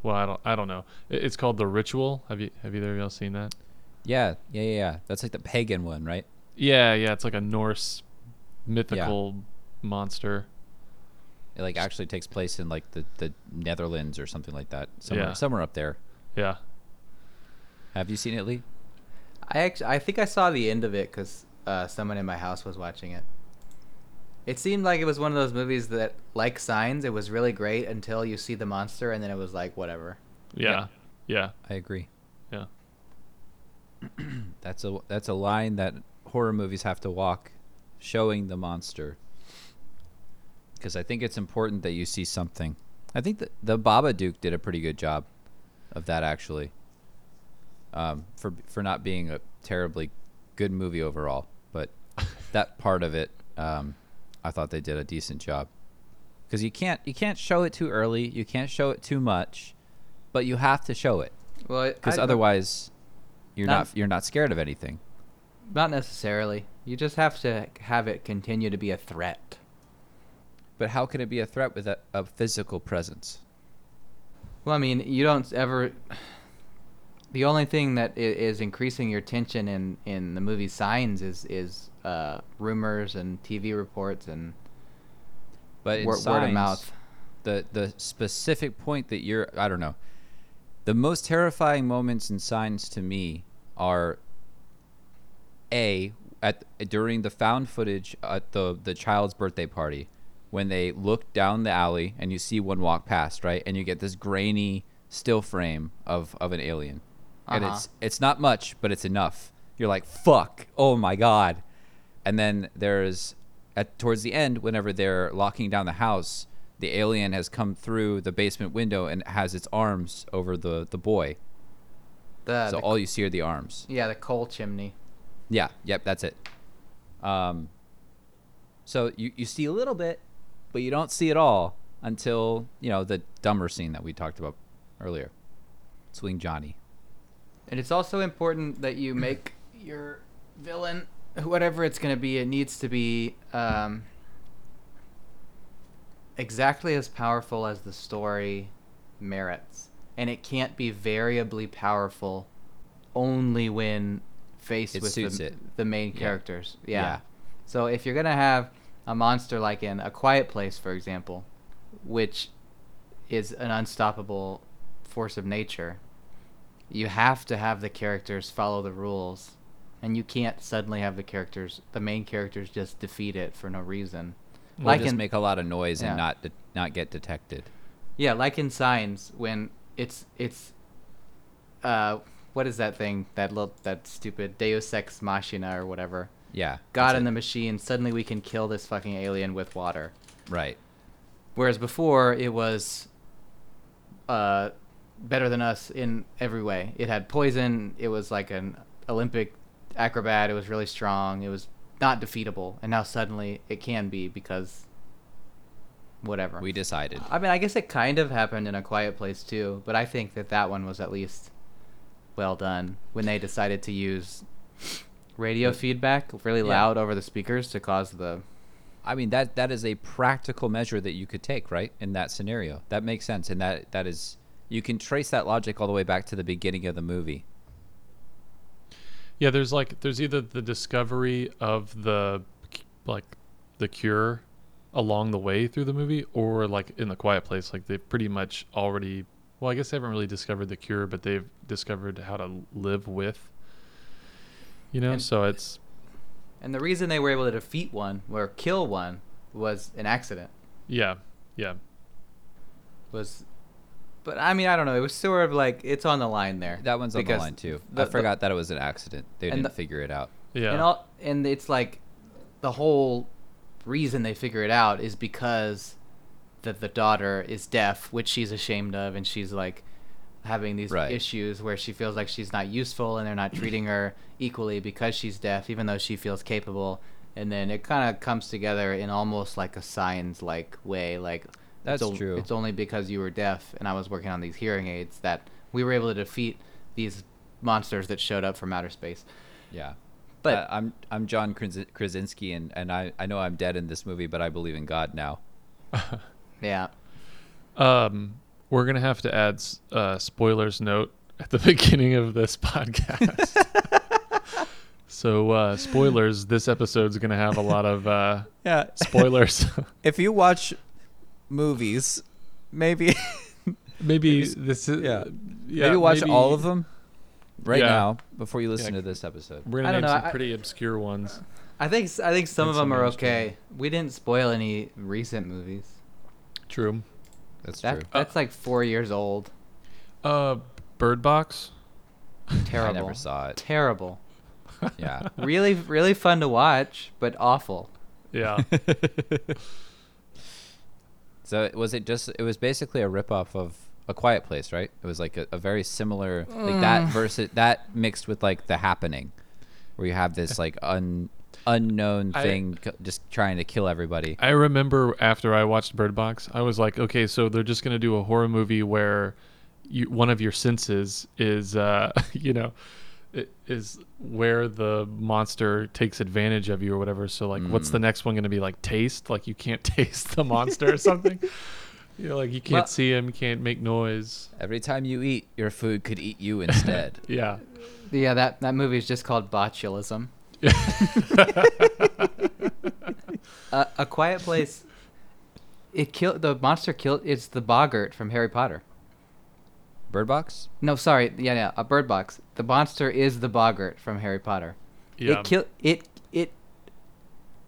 Well, I don't I don't know. It- It's called The Ritual. Have you have either of y'all seen that? Yeah, yeah, yeah, yeah. That's like the pagan one, right? Yeah, yeah. It's like a Norse mythical monster. It like actually takes place in like the, the Netherlands or something like that. Somewhere Yeah. somewhere up there. Yeah. Have you seen it, Lee? I actually, I think I saw the end of it because uh, someone in my house was watching it. It seemed like it was one of those movies that, like Signs, it was really great until you see the monster, and then it was like whatever. Yeah. Yeah. I agree. Yeah. That's a that's a line that horror movies have to walk, showing the monster. Because I think it's important that you see something. I think that the Babadook did a pretty good job of that actually. Um, for for not being a terribly good movie overall, but that part of it, um, I thought they did a decent job. Because you can't you can't show it too early, you can't show it too much, but you have to show it Well, because otherwise, you're Not- not you're not scared of anything. not necessarily. You just have to have it continue to be a threat. But how can it be a threat with a, a physical presence? Well, I mean, you don't ever. The only thing that is increasing your tension in in the movie Signs is is uh, rumors and TV reports and But in wor- word of mouth. the the specific point that you're I don't know. The most terrifying moments in Signs to me are a at during the found footage at the the child's birthday party when they look down the alley and you see one walk past, right? And you get this grainy still frame of of an alien. And Uh-huh. it's it's not much, but it's enough. You're like, "Fuck. Oh my god." And then there's at towards the end whenever they're locking down the house, the alien has come through the basement window and has its arms over the the boy. the, so the all you see are the arms. yeah the coal chimney. Yeah, yep, that's it. Um, so you, you see a little bit, but you don't see it all until, you know, the dumber scene that we talked about earlier. Swing Johnny. And it's also important that you make your villain, whatever it's going to be, it needs to be um, exactly as powerful as the story merits. And it can't be variably powerful only when faced It with the, the main characters. Yeah. Yeah. So if you're going to have a monster like in A Quiet Place, for example, which is an unstoppable force of nature, you have to have the characters follow the rules and you can't suddenly have the characters the main characters just defeat it for no reason Or like just in make a lot of noise Yeah. and not de- not get detected. yeah like in signs when it's it's uh what is that thing that little that stupid deus ex machina or whatever Yeah. god in it. the machine suddenly we can kill this fucking alien with water Right. whereas before it was uh better than us in every way it had poison it was like an olympic acrobat it was really strong it was not defeatable and now suddenly it can be because whatever We decided. i mean i guess it kind of happened in a quiet place too but i think that that one was at least well done when they decided to use radio feedback really Yeah. loud over the speakers to cause the I mean that that is a practical measure that you could take, right? In that scenario. That makes sense and that that is you can trace that logic all the way back to the beginning of the movie. Yeah, there's like there's either the discovery of the like the cure along the way through the movie or like in the quiet place like they've pretty much already well, I guess they haven't really discovered the cure, but they've discovered how to live with you know, And- so it's And the reason they were able to defeat one or kill one was an accident. yeah. Yeah. Was, but I mean I don't know. It was sort of like it's on the line there. That one's on the line too. the- I the- forgot that it was an accident. They didn't the- figure it out. Yeah. And all and it's like the whole reason they figure it out is because that the daughter is deaf, which she's ashamed of, and she's like having these Right. issues where she feels like she's not useful and they're not treating her equally because she's deaf, even though she feels capable. And then it kind of comes together in almost like a signs like way, like That's it's o- true. It's only because you were deaf and I was working on these hearing aids that we were able to defeat these monsters that showed up from outer space. Yeah. But Uh, I'm I'm John Krasinski, and, and I, I know I'm dead in this movie, but I believe in God now. yeah, Um, we're gonna have to add s- uh, spoilers note at the beginning of this podcast. so uh, spoilers. This episode's gonna have a lot of uh, Yeah. spoilers. If you watch movies, maybe maybe this is Yeah. yeah, maybe watch maybe all of them right Yeah. now before you listen Yeah. to this episode. We're gonna I don't name know, some I- pretty obscure ones. I think s- I think some And of them some are mainstream. okay. We didn't spoil any recent movies. True. That's That true. that's like four years old. Uh, Bird Box. Terrible. I never saw it. Terrible. Yeah. really, really fun to watch, but awful. Yeah. So it- was it just? It was basically a ripoff of A Quiet Place, right? It was like a, a very similar, like that versus that mixed with like The Happening, where you have this like un unknown I- thing c- just trying to kill everybody. I remember after I watched Bird Box, I was like, okay, so they're just gonna do a horror movie where you, one of your senses is, uh, you know, is where the monster takes advantage of you or whatever. So like, what's the next one gonna be? Like taste? Like you can't taste the monster or something? You know, like you can't Well- see him, you can't make noise. Every time you eat, your food could eat you instead. Yeah. Yeah, that that movie is just called botulism. Uh, a Quiet Place. It killed the monster. Killed. It's the boggart from Harry Potter. Bird Box. No, sorry. Yeah, yeah. A bird box. The monster is the boggart from Harry Potter. Yeah. It kill it it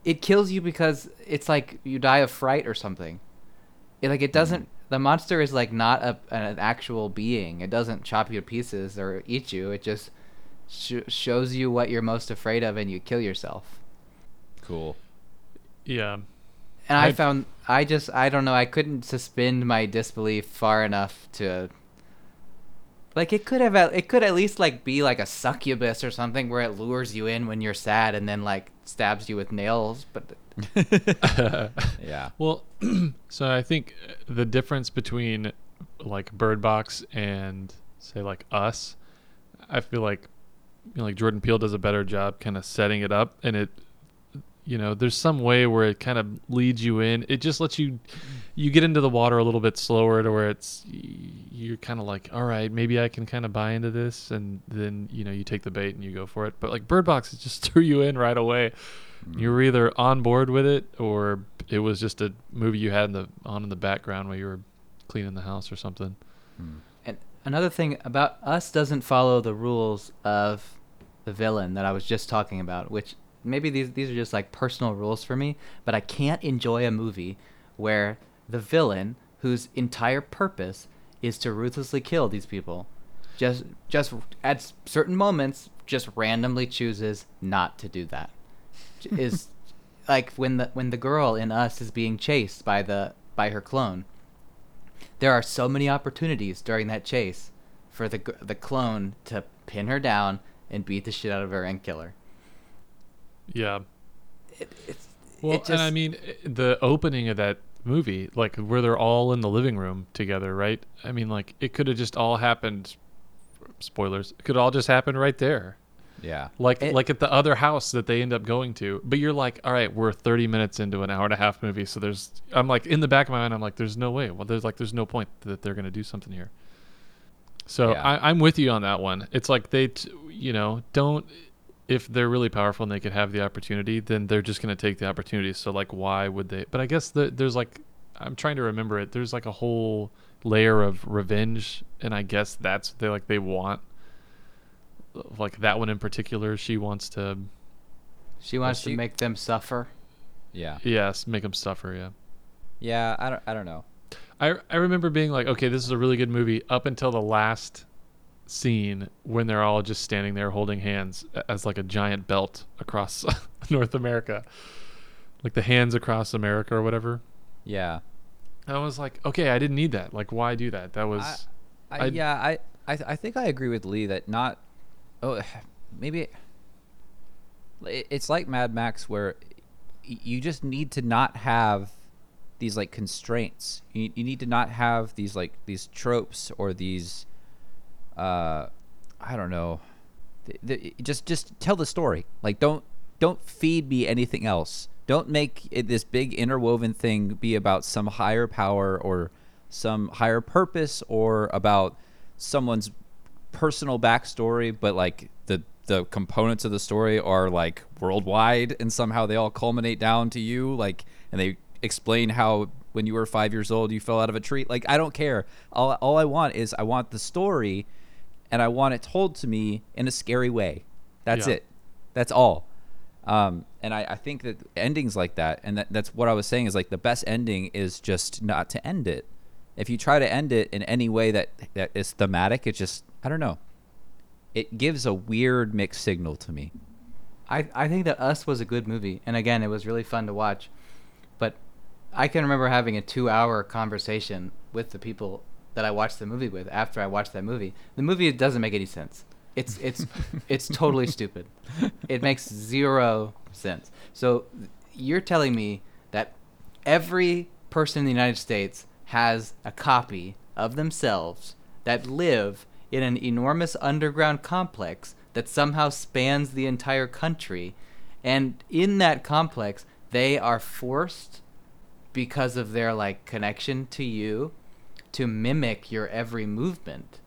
it kills you because it's like you die of fright or something. It, like it doesn't. The monster is like not a, an actual being. It doesn't chop you to pieces or eat you. It just sh- shows you what you're most afraid of, and you kill yourself. Cool. yeah. And I I've- found I just I don't know I couldn't suspend my disbelief far enough to like it could have it could at least like be like a succubus or something where it lures you in when you're sad and then like stabs you with nails but Yeah. Well, so I think uh, the difference between like Bird Box and say like Us, I feel like you know, like Jordan Peele does a better job kind of setting it up, and it, you know, there's some way where it kind of leads you in. It just lets you, you get into the water a little bit slower to where it's you're kind of like, all right, maybe I can kind of buy into this, and then you know you take the bait and you go for it. But like Bird Box, it just threw you in right away mm-hmm. you were either on board with it or it was just a movie you had in the on in the background while you were cleaning the house or something. and another thing about us doesn't follow the rules of the villain that I was just talking about which maybe these these are just like personal rules for me but I can't enjoy a movie where the villain whose entire purpose is to ruthlessly kill these people just just at certain moments just randomly chooses not to do that. Is like when the when the girl in us is being chased by the by her clone there are so many opportunities during that chase for the the clone to pin her down and beat the shit out of her and kill her Yeah. it, it's Well, it and I mean eh, the opening of that movie, like where they're all in the living room together, right? I mean, like it could have just all happened. Spoilers. It could all just happen right there. Yeah. like It- like at the other house that they end up going to but you're like all right we're 30 minutes into an hour and a half movie so there's i'm like in the back of my mind i'm like there's no way. Well there's like there's no point that they're going to do something here. So Yeah. I, i'm with you on that one. It's like they t- you know don't if they're really powerful and they could have the opportunity then they're just going to take the opportunity. So like why would they but i guess the, there's like i'm trying to remember it. There's like a whole layer of revenge and i guess that's they like they want like that one in particular she wants to she wants she- to make them suffer Yeah. yes make them suffer yeah Yeah. I don't. I don't know. I, I remember being like okay this is a really good movie up until the last scene when they're all just standing there holding hands as like a giant belt across north america like the hands across america or whatever Yeah. i was like okay i didn't need that like why do that that was I, I- yeah, I, I I think I agree with Lee that not oh maybe it- it's like Mad Max where you just need to not have these like constraints. You, you need to not have these like these tropes or these uh I don't know the, the, just just tell the story. Like don't don't feed me anything else. Don't make it this big interwoven thing be about some higher power or some higher purpose or about someone's personal backstory, but like the the components of the story are like worldwide and somehow they all culminate down to you like and they explain how when you were five years old you fell out of a tree. Like i don't care. All, all i want is i want the story and i want it told to me in a scary way. That's Yeah. it. That's all. Um, and I, I think that endings like that and that, that's what i was saying is like the best ending is just not to end it if you try to end it in any way that that is thematic it just i don't know it gives a weird mixed signal to me I, I think that Us was a good movie, and again, it was really fun to watch. But I can remember having a two-hour conversation with the people that I watched the movie with after I watched that movie. The movie doesn't make any sense. It's it's it's totally stupid. It makes zero sense. So you're telling me that every person in the United States has a copy of themselves that live in an enormous underground complex that somehow spans the entire country. And in that complex, they are forced because of their like connection to you to mimic your every movement.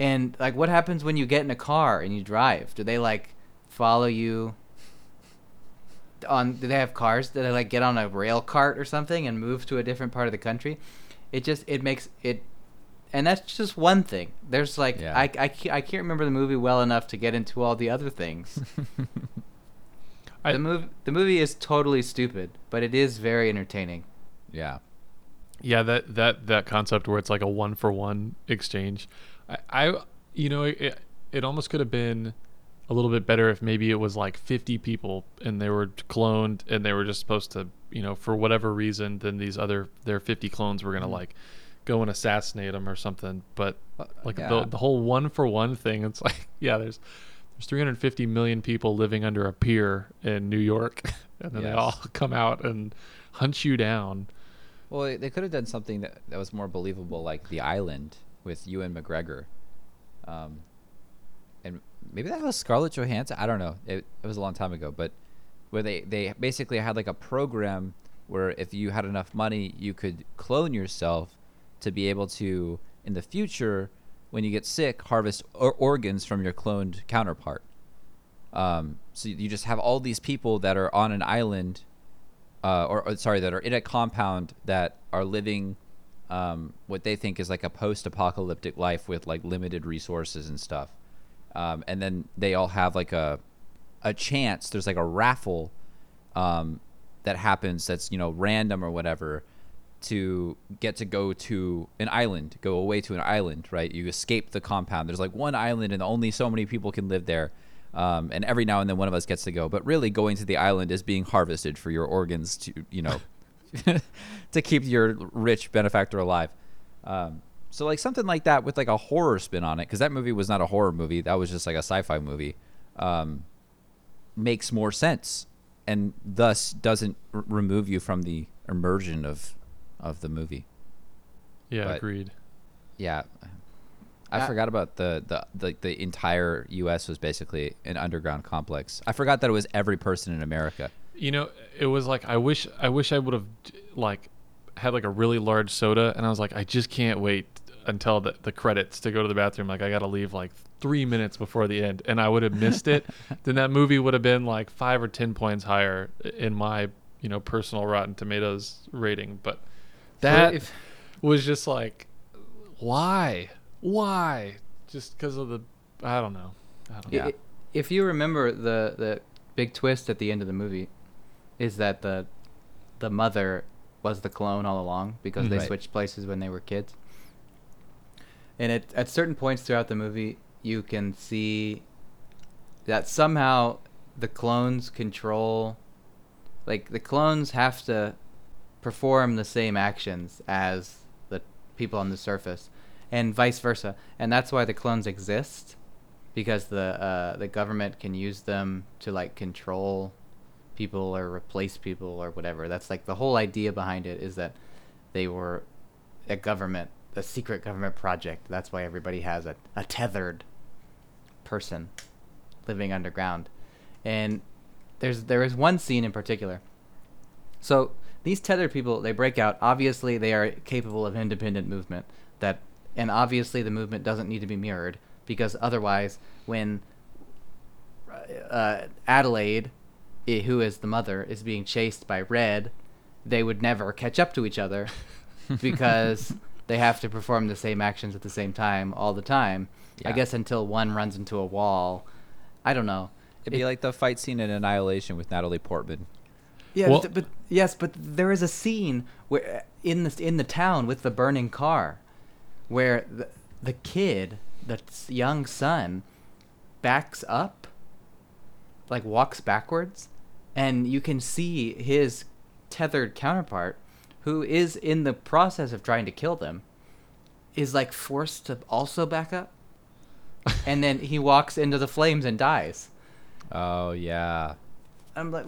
And like what happens when you get in a car and you drive? Do they like follow you on do they have cars? Do they like get on a rail cart or something and move to a different part of the country? It just it makes it and that's just one thing. There's like Yeah. I, I, I can't remember the movie well enough to get into all the other things. I- the movie the movie is totally stupid, but it is very entertaining. yeah Yeah, that that that concept where it's like a one for one exchange. I, I you know, it it almost could have been a little bit better if maybe it was like 50 people and they were cloned and they were just supposed to, you know, for whatever reason, then these other their 50 clones were gonna like go and assassinate them or something. But like yeah. the the whole one for one thing, it's like yeah, there's there's 350 million people living under a pier in New York, and then they all come out and hunt you down. Well, they- could have done something that, that was more believable, like The Island with Ewan McGregor. Um, maybe that was Scarlett Johansson. I don't know. It, it was a long time ago, but where they, they basically had like a program where if you had enough money, you could clone yourself to be able to, in the future, when you get sick, harvest or- organs from your cloned counterpart. Um, so you just have all these people that are on an island uh, or, or sorry, that are in a compound that are living um, what they think is like a post-apocalyptic life with like limited resources and stuff. Um, and then they all have like a a chance. There's like a raffle um, that happens that's you know random or whatever to get to go to an island, go away to an island, right? You escape the compound. There's like one island and only so many people can live there. Um, and every now and then one of us gets to go. But really, going to the island is being harvested for your organs to, you know, to keep your rich benefactor alive. Um, so like something like that with like a horror spin on it, because that movie was not a horror movie. That was just like a sci-fi movie. Um, makes more sense, and thus doesn't r- remove you from the immersion of of the movie. Yeah, But- agreed. Yeah. I Uh, forgot about the, the the the entire U.S. was basically an underground complex. I forgot that it was every person in America. You know, it was like I wish I wish I would have like had like a really large soda, and I was like, I just can't wait until the, the credits to go to the bathroom. Like I got to leave like three minutes before the end, and I would have missed it. then that movie would have been like five or ten points higher in my you know personal Rotten Tomatoes rating. But that if- was just like, why, why? Just because of the I don't know. I don't. Yeah. I- If you remember the the big twist at the end of the movie, is that the the mother was the clone all along because they mm-hmm. Right. switched places when they were kids. And at at certain points throughout the movie, you can see that somehow the clones control, like the clones have to perform the same actions as the people on the surface, and vice versa. And that's why the clones exist because the uh, the government can use them to like control people or replace people or whatever. That's like the whole idea behind it is that they were a government, a secret government project. That's why everybody has a, a tethered person living underground. And there's there is one scene in particular. So these tethered people, they break out. Obviously, they are capable of independent movement. That and obviously the movement doesn't need to be mirrored because otherwise, when uh, Adelaide, who is the mother, is being chased by Red, they would never catch up to each other because they have to perform the same actions at the same time all the time. I guess until one runs into a wall. I don't know. It'd be like the fight scene in Annihilation with Natalie Portman. Yeah, Well- but, but yes, but there is a scene where in the in the town with the burning car, where the the kid, the young son, backs up, like walks backwards, and you can see his tethered counterpart, who is in the process of trying to kill them, is like forced to also back up, and then he walks into the flames and dies. Oh yeah. I'm like,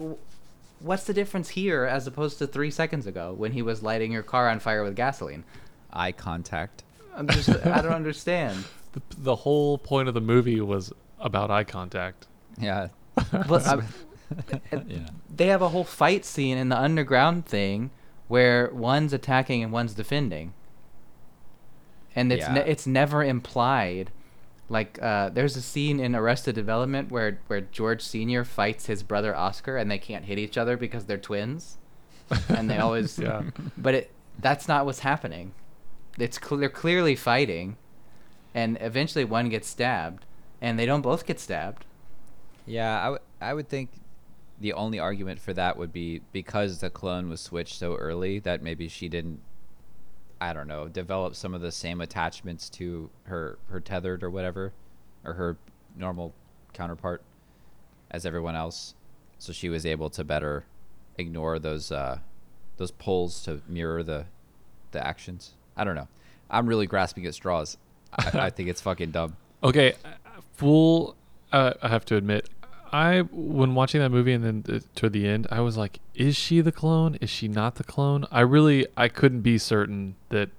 what's the difference here as opposed to three seconds ago when he was lighting your car on fire with gasoline? Eye contact. I'm just, I don't understand. The, the whole point of the movie was about eye contact. Yeah. But Yeah. they have a whole fight scene in the underground thing where one's attacking and one's defending, and it's ne- it's never implied. Like, uh, there's a scene in Arrested Development where where George Senior fights his brother Oscar, and they can't hit each other because they're twins, and they always Yeah. but it that's not what's happening. It's cl- they're clearly fighting, and eventually one gets stabbed, and they don't both get stabbed. Yeah, I, w- I would think the only argument for that would be because the clone was switched so early that maybe she didn't I don't know, develop some of the same attachments to her her tethered or whatever or her normal counterpart as everyone else. So she was able to better ignore those uh those pulls to mirror the the actions. I don't know. I'm really grasping at straws. I, I think it's fucking dumb. Okay, uh, full. Uh, I have to admit, I when watching that movie and then uh, toward the end, I was like, "Is she the clone? Is she not the clone?" I really, I couldn't be certain that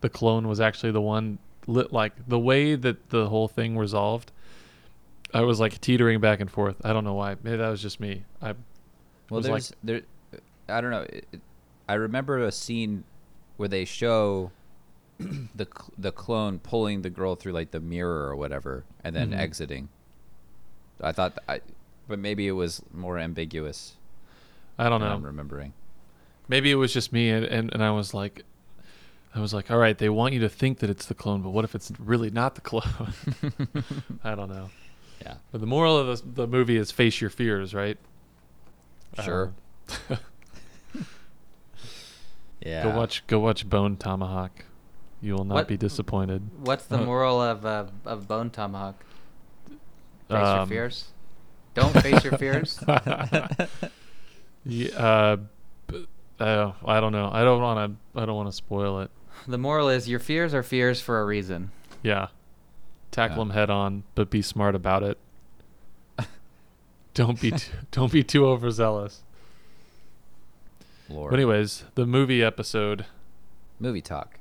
the clone was actually the one. Lit like the way that the whole thing resolved. I was like teetering back and forth. I don't know why. Maybe that was just me. I Well, was like- there's there. I don't know. It, I remember a scene where they show the the clone pulling the girl through like the mirror or whatever, and then Mhm. exiting. I thought, I, but maybe it was more ambiguous. I don't know. I'm remembering. Maybe it was just me, and, and, and I was like, I was like, all right, they want you to think that it's the clone, but what if it's really not the clone? I don't know. Yeah. But the moral of the, the movie is face your fears, right? Sure. Uh, Yeah. Go watch, go watch Bone Tomahawk. You will not What- be disappointed. What's the Uh, moral of uh, of Bone Tomahawk? Face your Um, fears. Don't face your fears. Yeah, uh, uh, I don't know. I don't want to. I don't want to spoil it. The moral is your fears are fears for a reason. Yeah, tackle Yeah. them head on, but be smart about it. don't be too, don't be too overzealous. Lord. But anyways, the movie episode, Movie talk.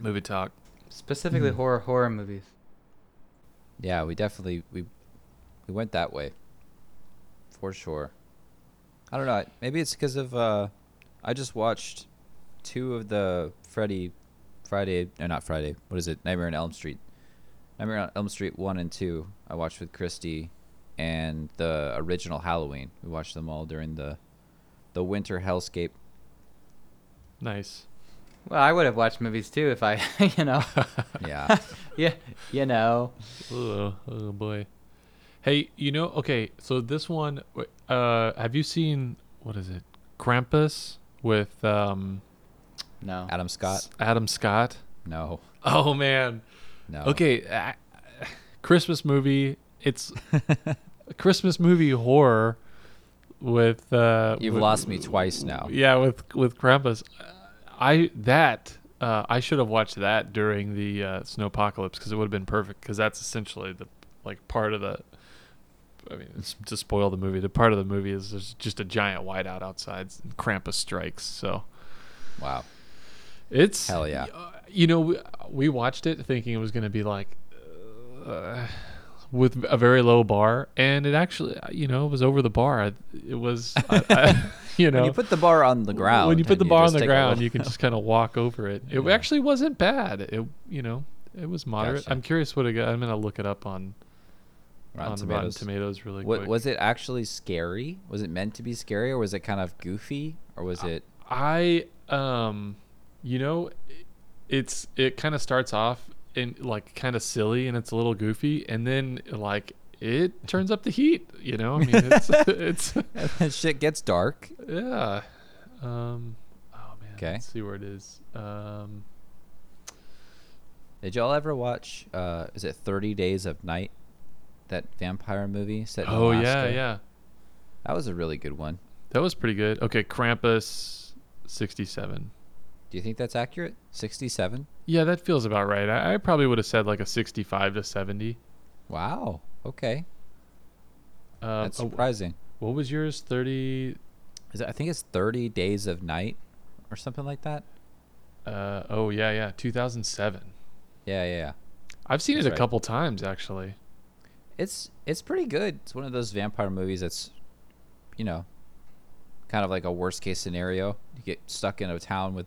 movie talk. Specifically Hmm. horror horror movies. Yeah, we definitely we we went that way. For sure. I don't know. Maybe it's because of uh I just watched two of the Freddy Friday or not Friday. What is it? Nightmare on Elm Street. Nightmare on Elm Street 1 and 2. I watched with Christy and the original Halloween. We watched them all during the the winter hellscape. Nice. Well, I would have watched movies too if I, you know, Yeah. yeah, you know. oh, oh boy. Hey, you know, okay, so this one uh have you seen what is it, Krampus with um No. Adam Scott? S- Adam Scott? No. Oh man. No. Okay, uh, Christmas movie. It's a Christmas movie horror with. Uh, You've with- lost me twice now. Yeah, with with Krampus. I that uh, I should have watched that during the uh, snowpocalypse because it would have been perfect because that's essentially the like part of the. I mean, it's to spoil the movie. The part of the movie is there's just a giant whiteout outside. And Krampus strikes. So Wow. it's Hell yeah. uh, You know, we, we watched it thinking it was going to be like, uh, with a very low bar, and it actually, you know, it was over the bar. It was, I, I, you know, when you put the bar on the ground, when you put the bar on the ground, you can just kind of walk over it. It Yeah. actually wasn't bad. It, you know, it was moderate. Gotcha. I'm curious what it got. I'm gonna look it up on Rotten on Tomatoes. Rotten Tomatoes really What, quick. was it actually scary? Was it meant to be scary, or was it kind of goofy, or was it? I um you know it's it kind of starts off in like kind of silly and it's a little goofy and then like it turns up the heat, you know? I mean it's it's shit gets dark. yeah. Um oh man. 'Kay. Let's see where it is. Um Did y'all ever watch? Uh, is it Thirty Days of Night? That vampire movie set in Oh yeah, yeah. That was a really good one. That was pretty good. Okay, Krampus 67. Do you think that's accurate? Sixty-seven. Yeah, that feels about right. I, I probably would have said like a 65 to 70. Wow. Okay. Um, That's oh, surprising. what was yours? 30 Is it, I think it's Thirty Days of Night, or something like that. uh oh yeah, yeah, 2007. Yeah, yeah, yeah. I've seen That's it a right. couple times actually. It's it's pretty good. It's one of those vampire movies that's, you know, kind of like a worst case scenario. You get stuck in a town with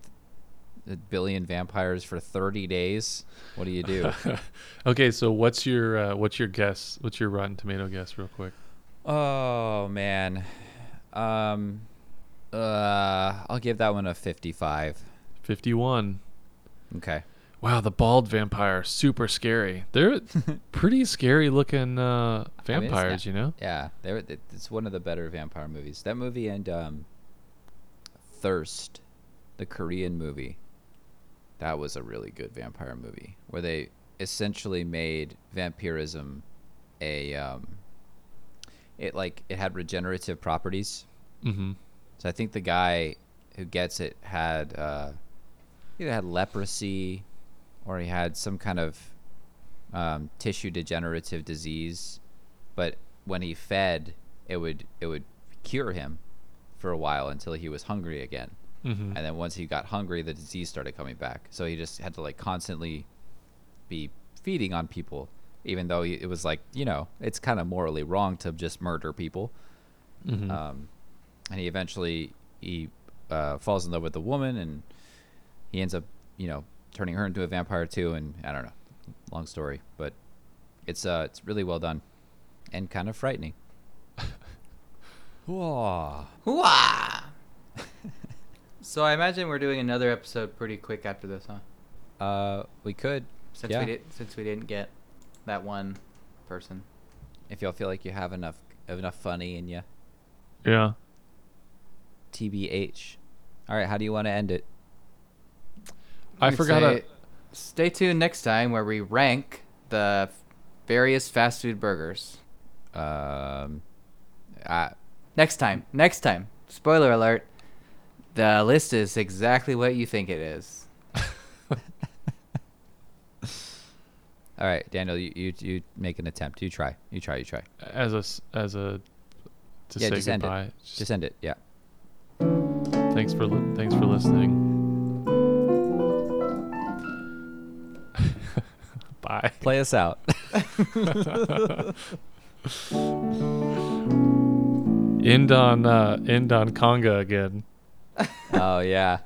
a billion vampires for 30 days. What do you do? okay, so what's your uh, what's your guess? What's your Rotten Tomato guess, real quick? oh man, um, uh, I'll give that one a 55. Fifty-one. Okay. Wow, the bald vampire, super scary. They're pretty scary looking uh, I mean, vampires, not- you know. Yeah, there. it- It's one of the better vampire movies. That movie and um, Thirst, the Korean movie. That was a really good vampire movie where they essentially made vampirism a um, it like it had regenerative properties. Mm-hmm. So I think the guy who gets it had uh, either had leprosy or he had some kind of um, tissue degenerative disease. But when he fed, it would it would cure him for a while until he was hungry again. Mm-hmm. And then once he got hungry, the disease started coming back. So he just had to like constantly be feeding on people, even though it was like you know it's kind of morally wrong to just murder people Mm-hmm. um, and he eventually he uh, falls in love with a woman and he ends up you know turning her into a vampire too and i don't know long story but it's uh it's really well done and kind of frightening Whoa. Hooah! So I imagine we're doing another episode pretty quick after this, huh? uh we could Since Yeah. we did, since we didn't get that one person. if y'all feel like you have enough enough funny in you Yeah. tbh all right how do you want to end it I I'm gonna forgot. say, a- Stay tuned next time where we rank the various fast food burgers. um I, Next time. Next time. Spoiler alert. The list is exactly what you think it is. all right daniel you, you you make an attempt you try you try you try as a s- as a to Yeah, say just end it. goodbye. just end it yeah Thanks for li- thanks for listening. Bye. play us out End on uh, end on conga again. oh yeah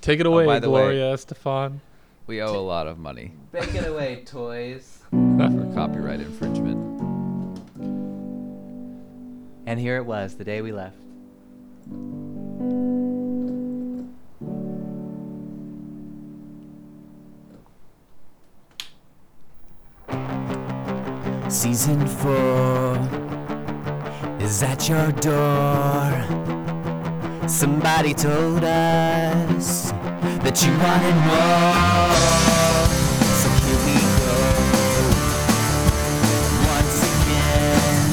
Take it Oh, away, by the way- Gloria Estefan. We owe a lot of money Bake it away, toys. for copyright infringement. And here it was, the day we left. Season four is at your door. Somebody told us that you wanted more. So here we go once again.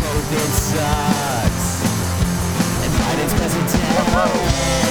COVID sucks, and Biden's president.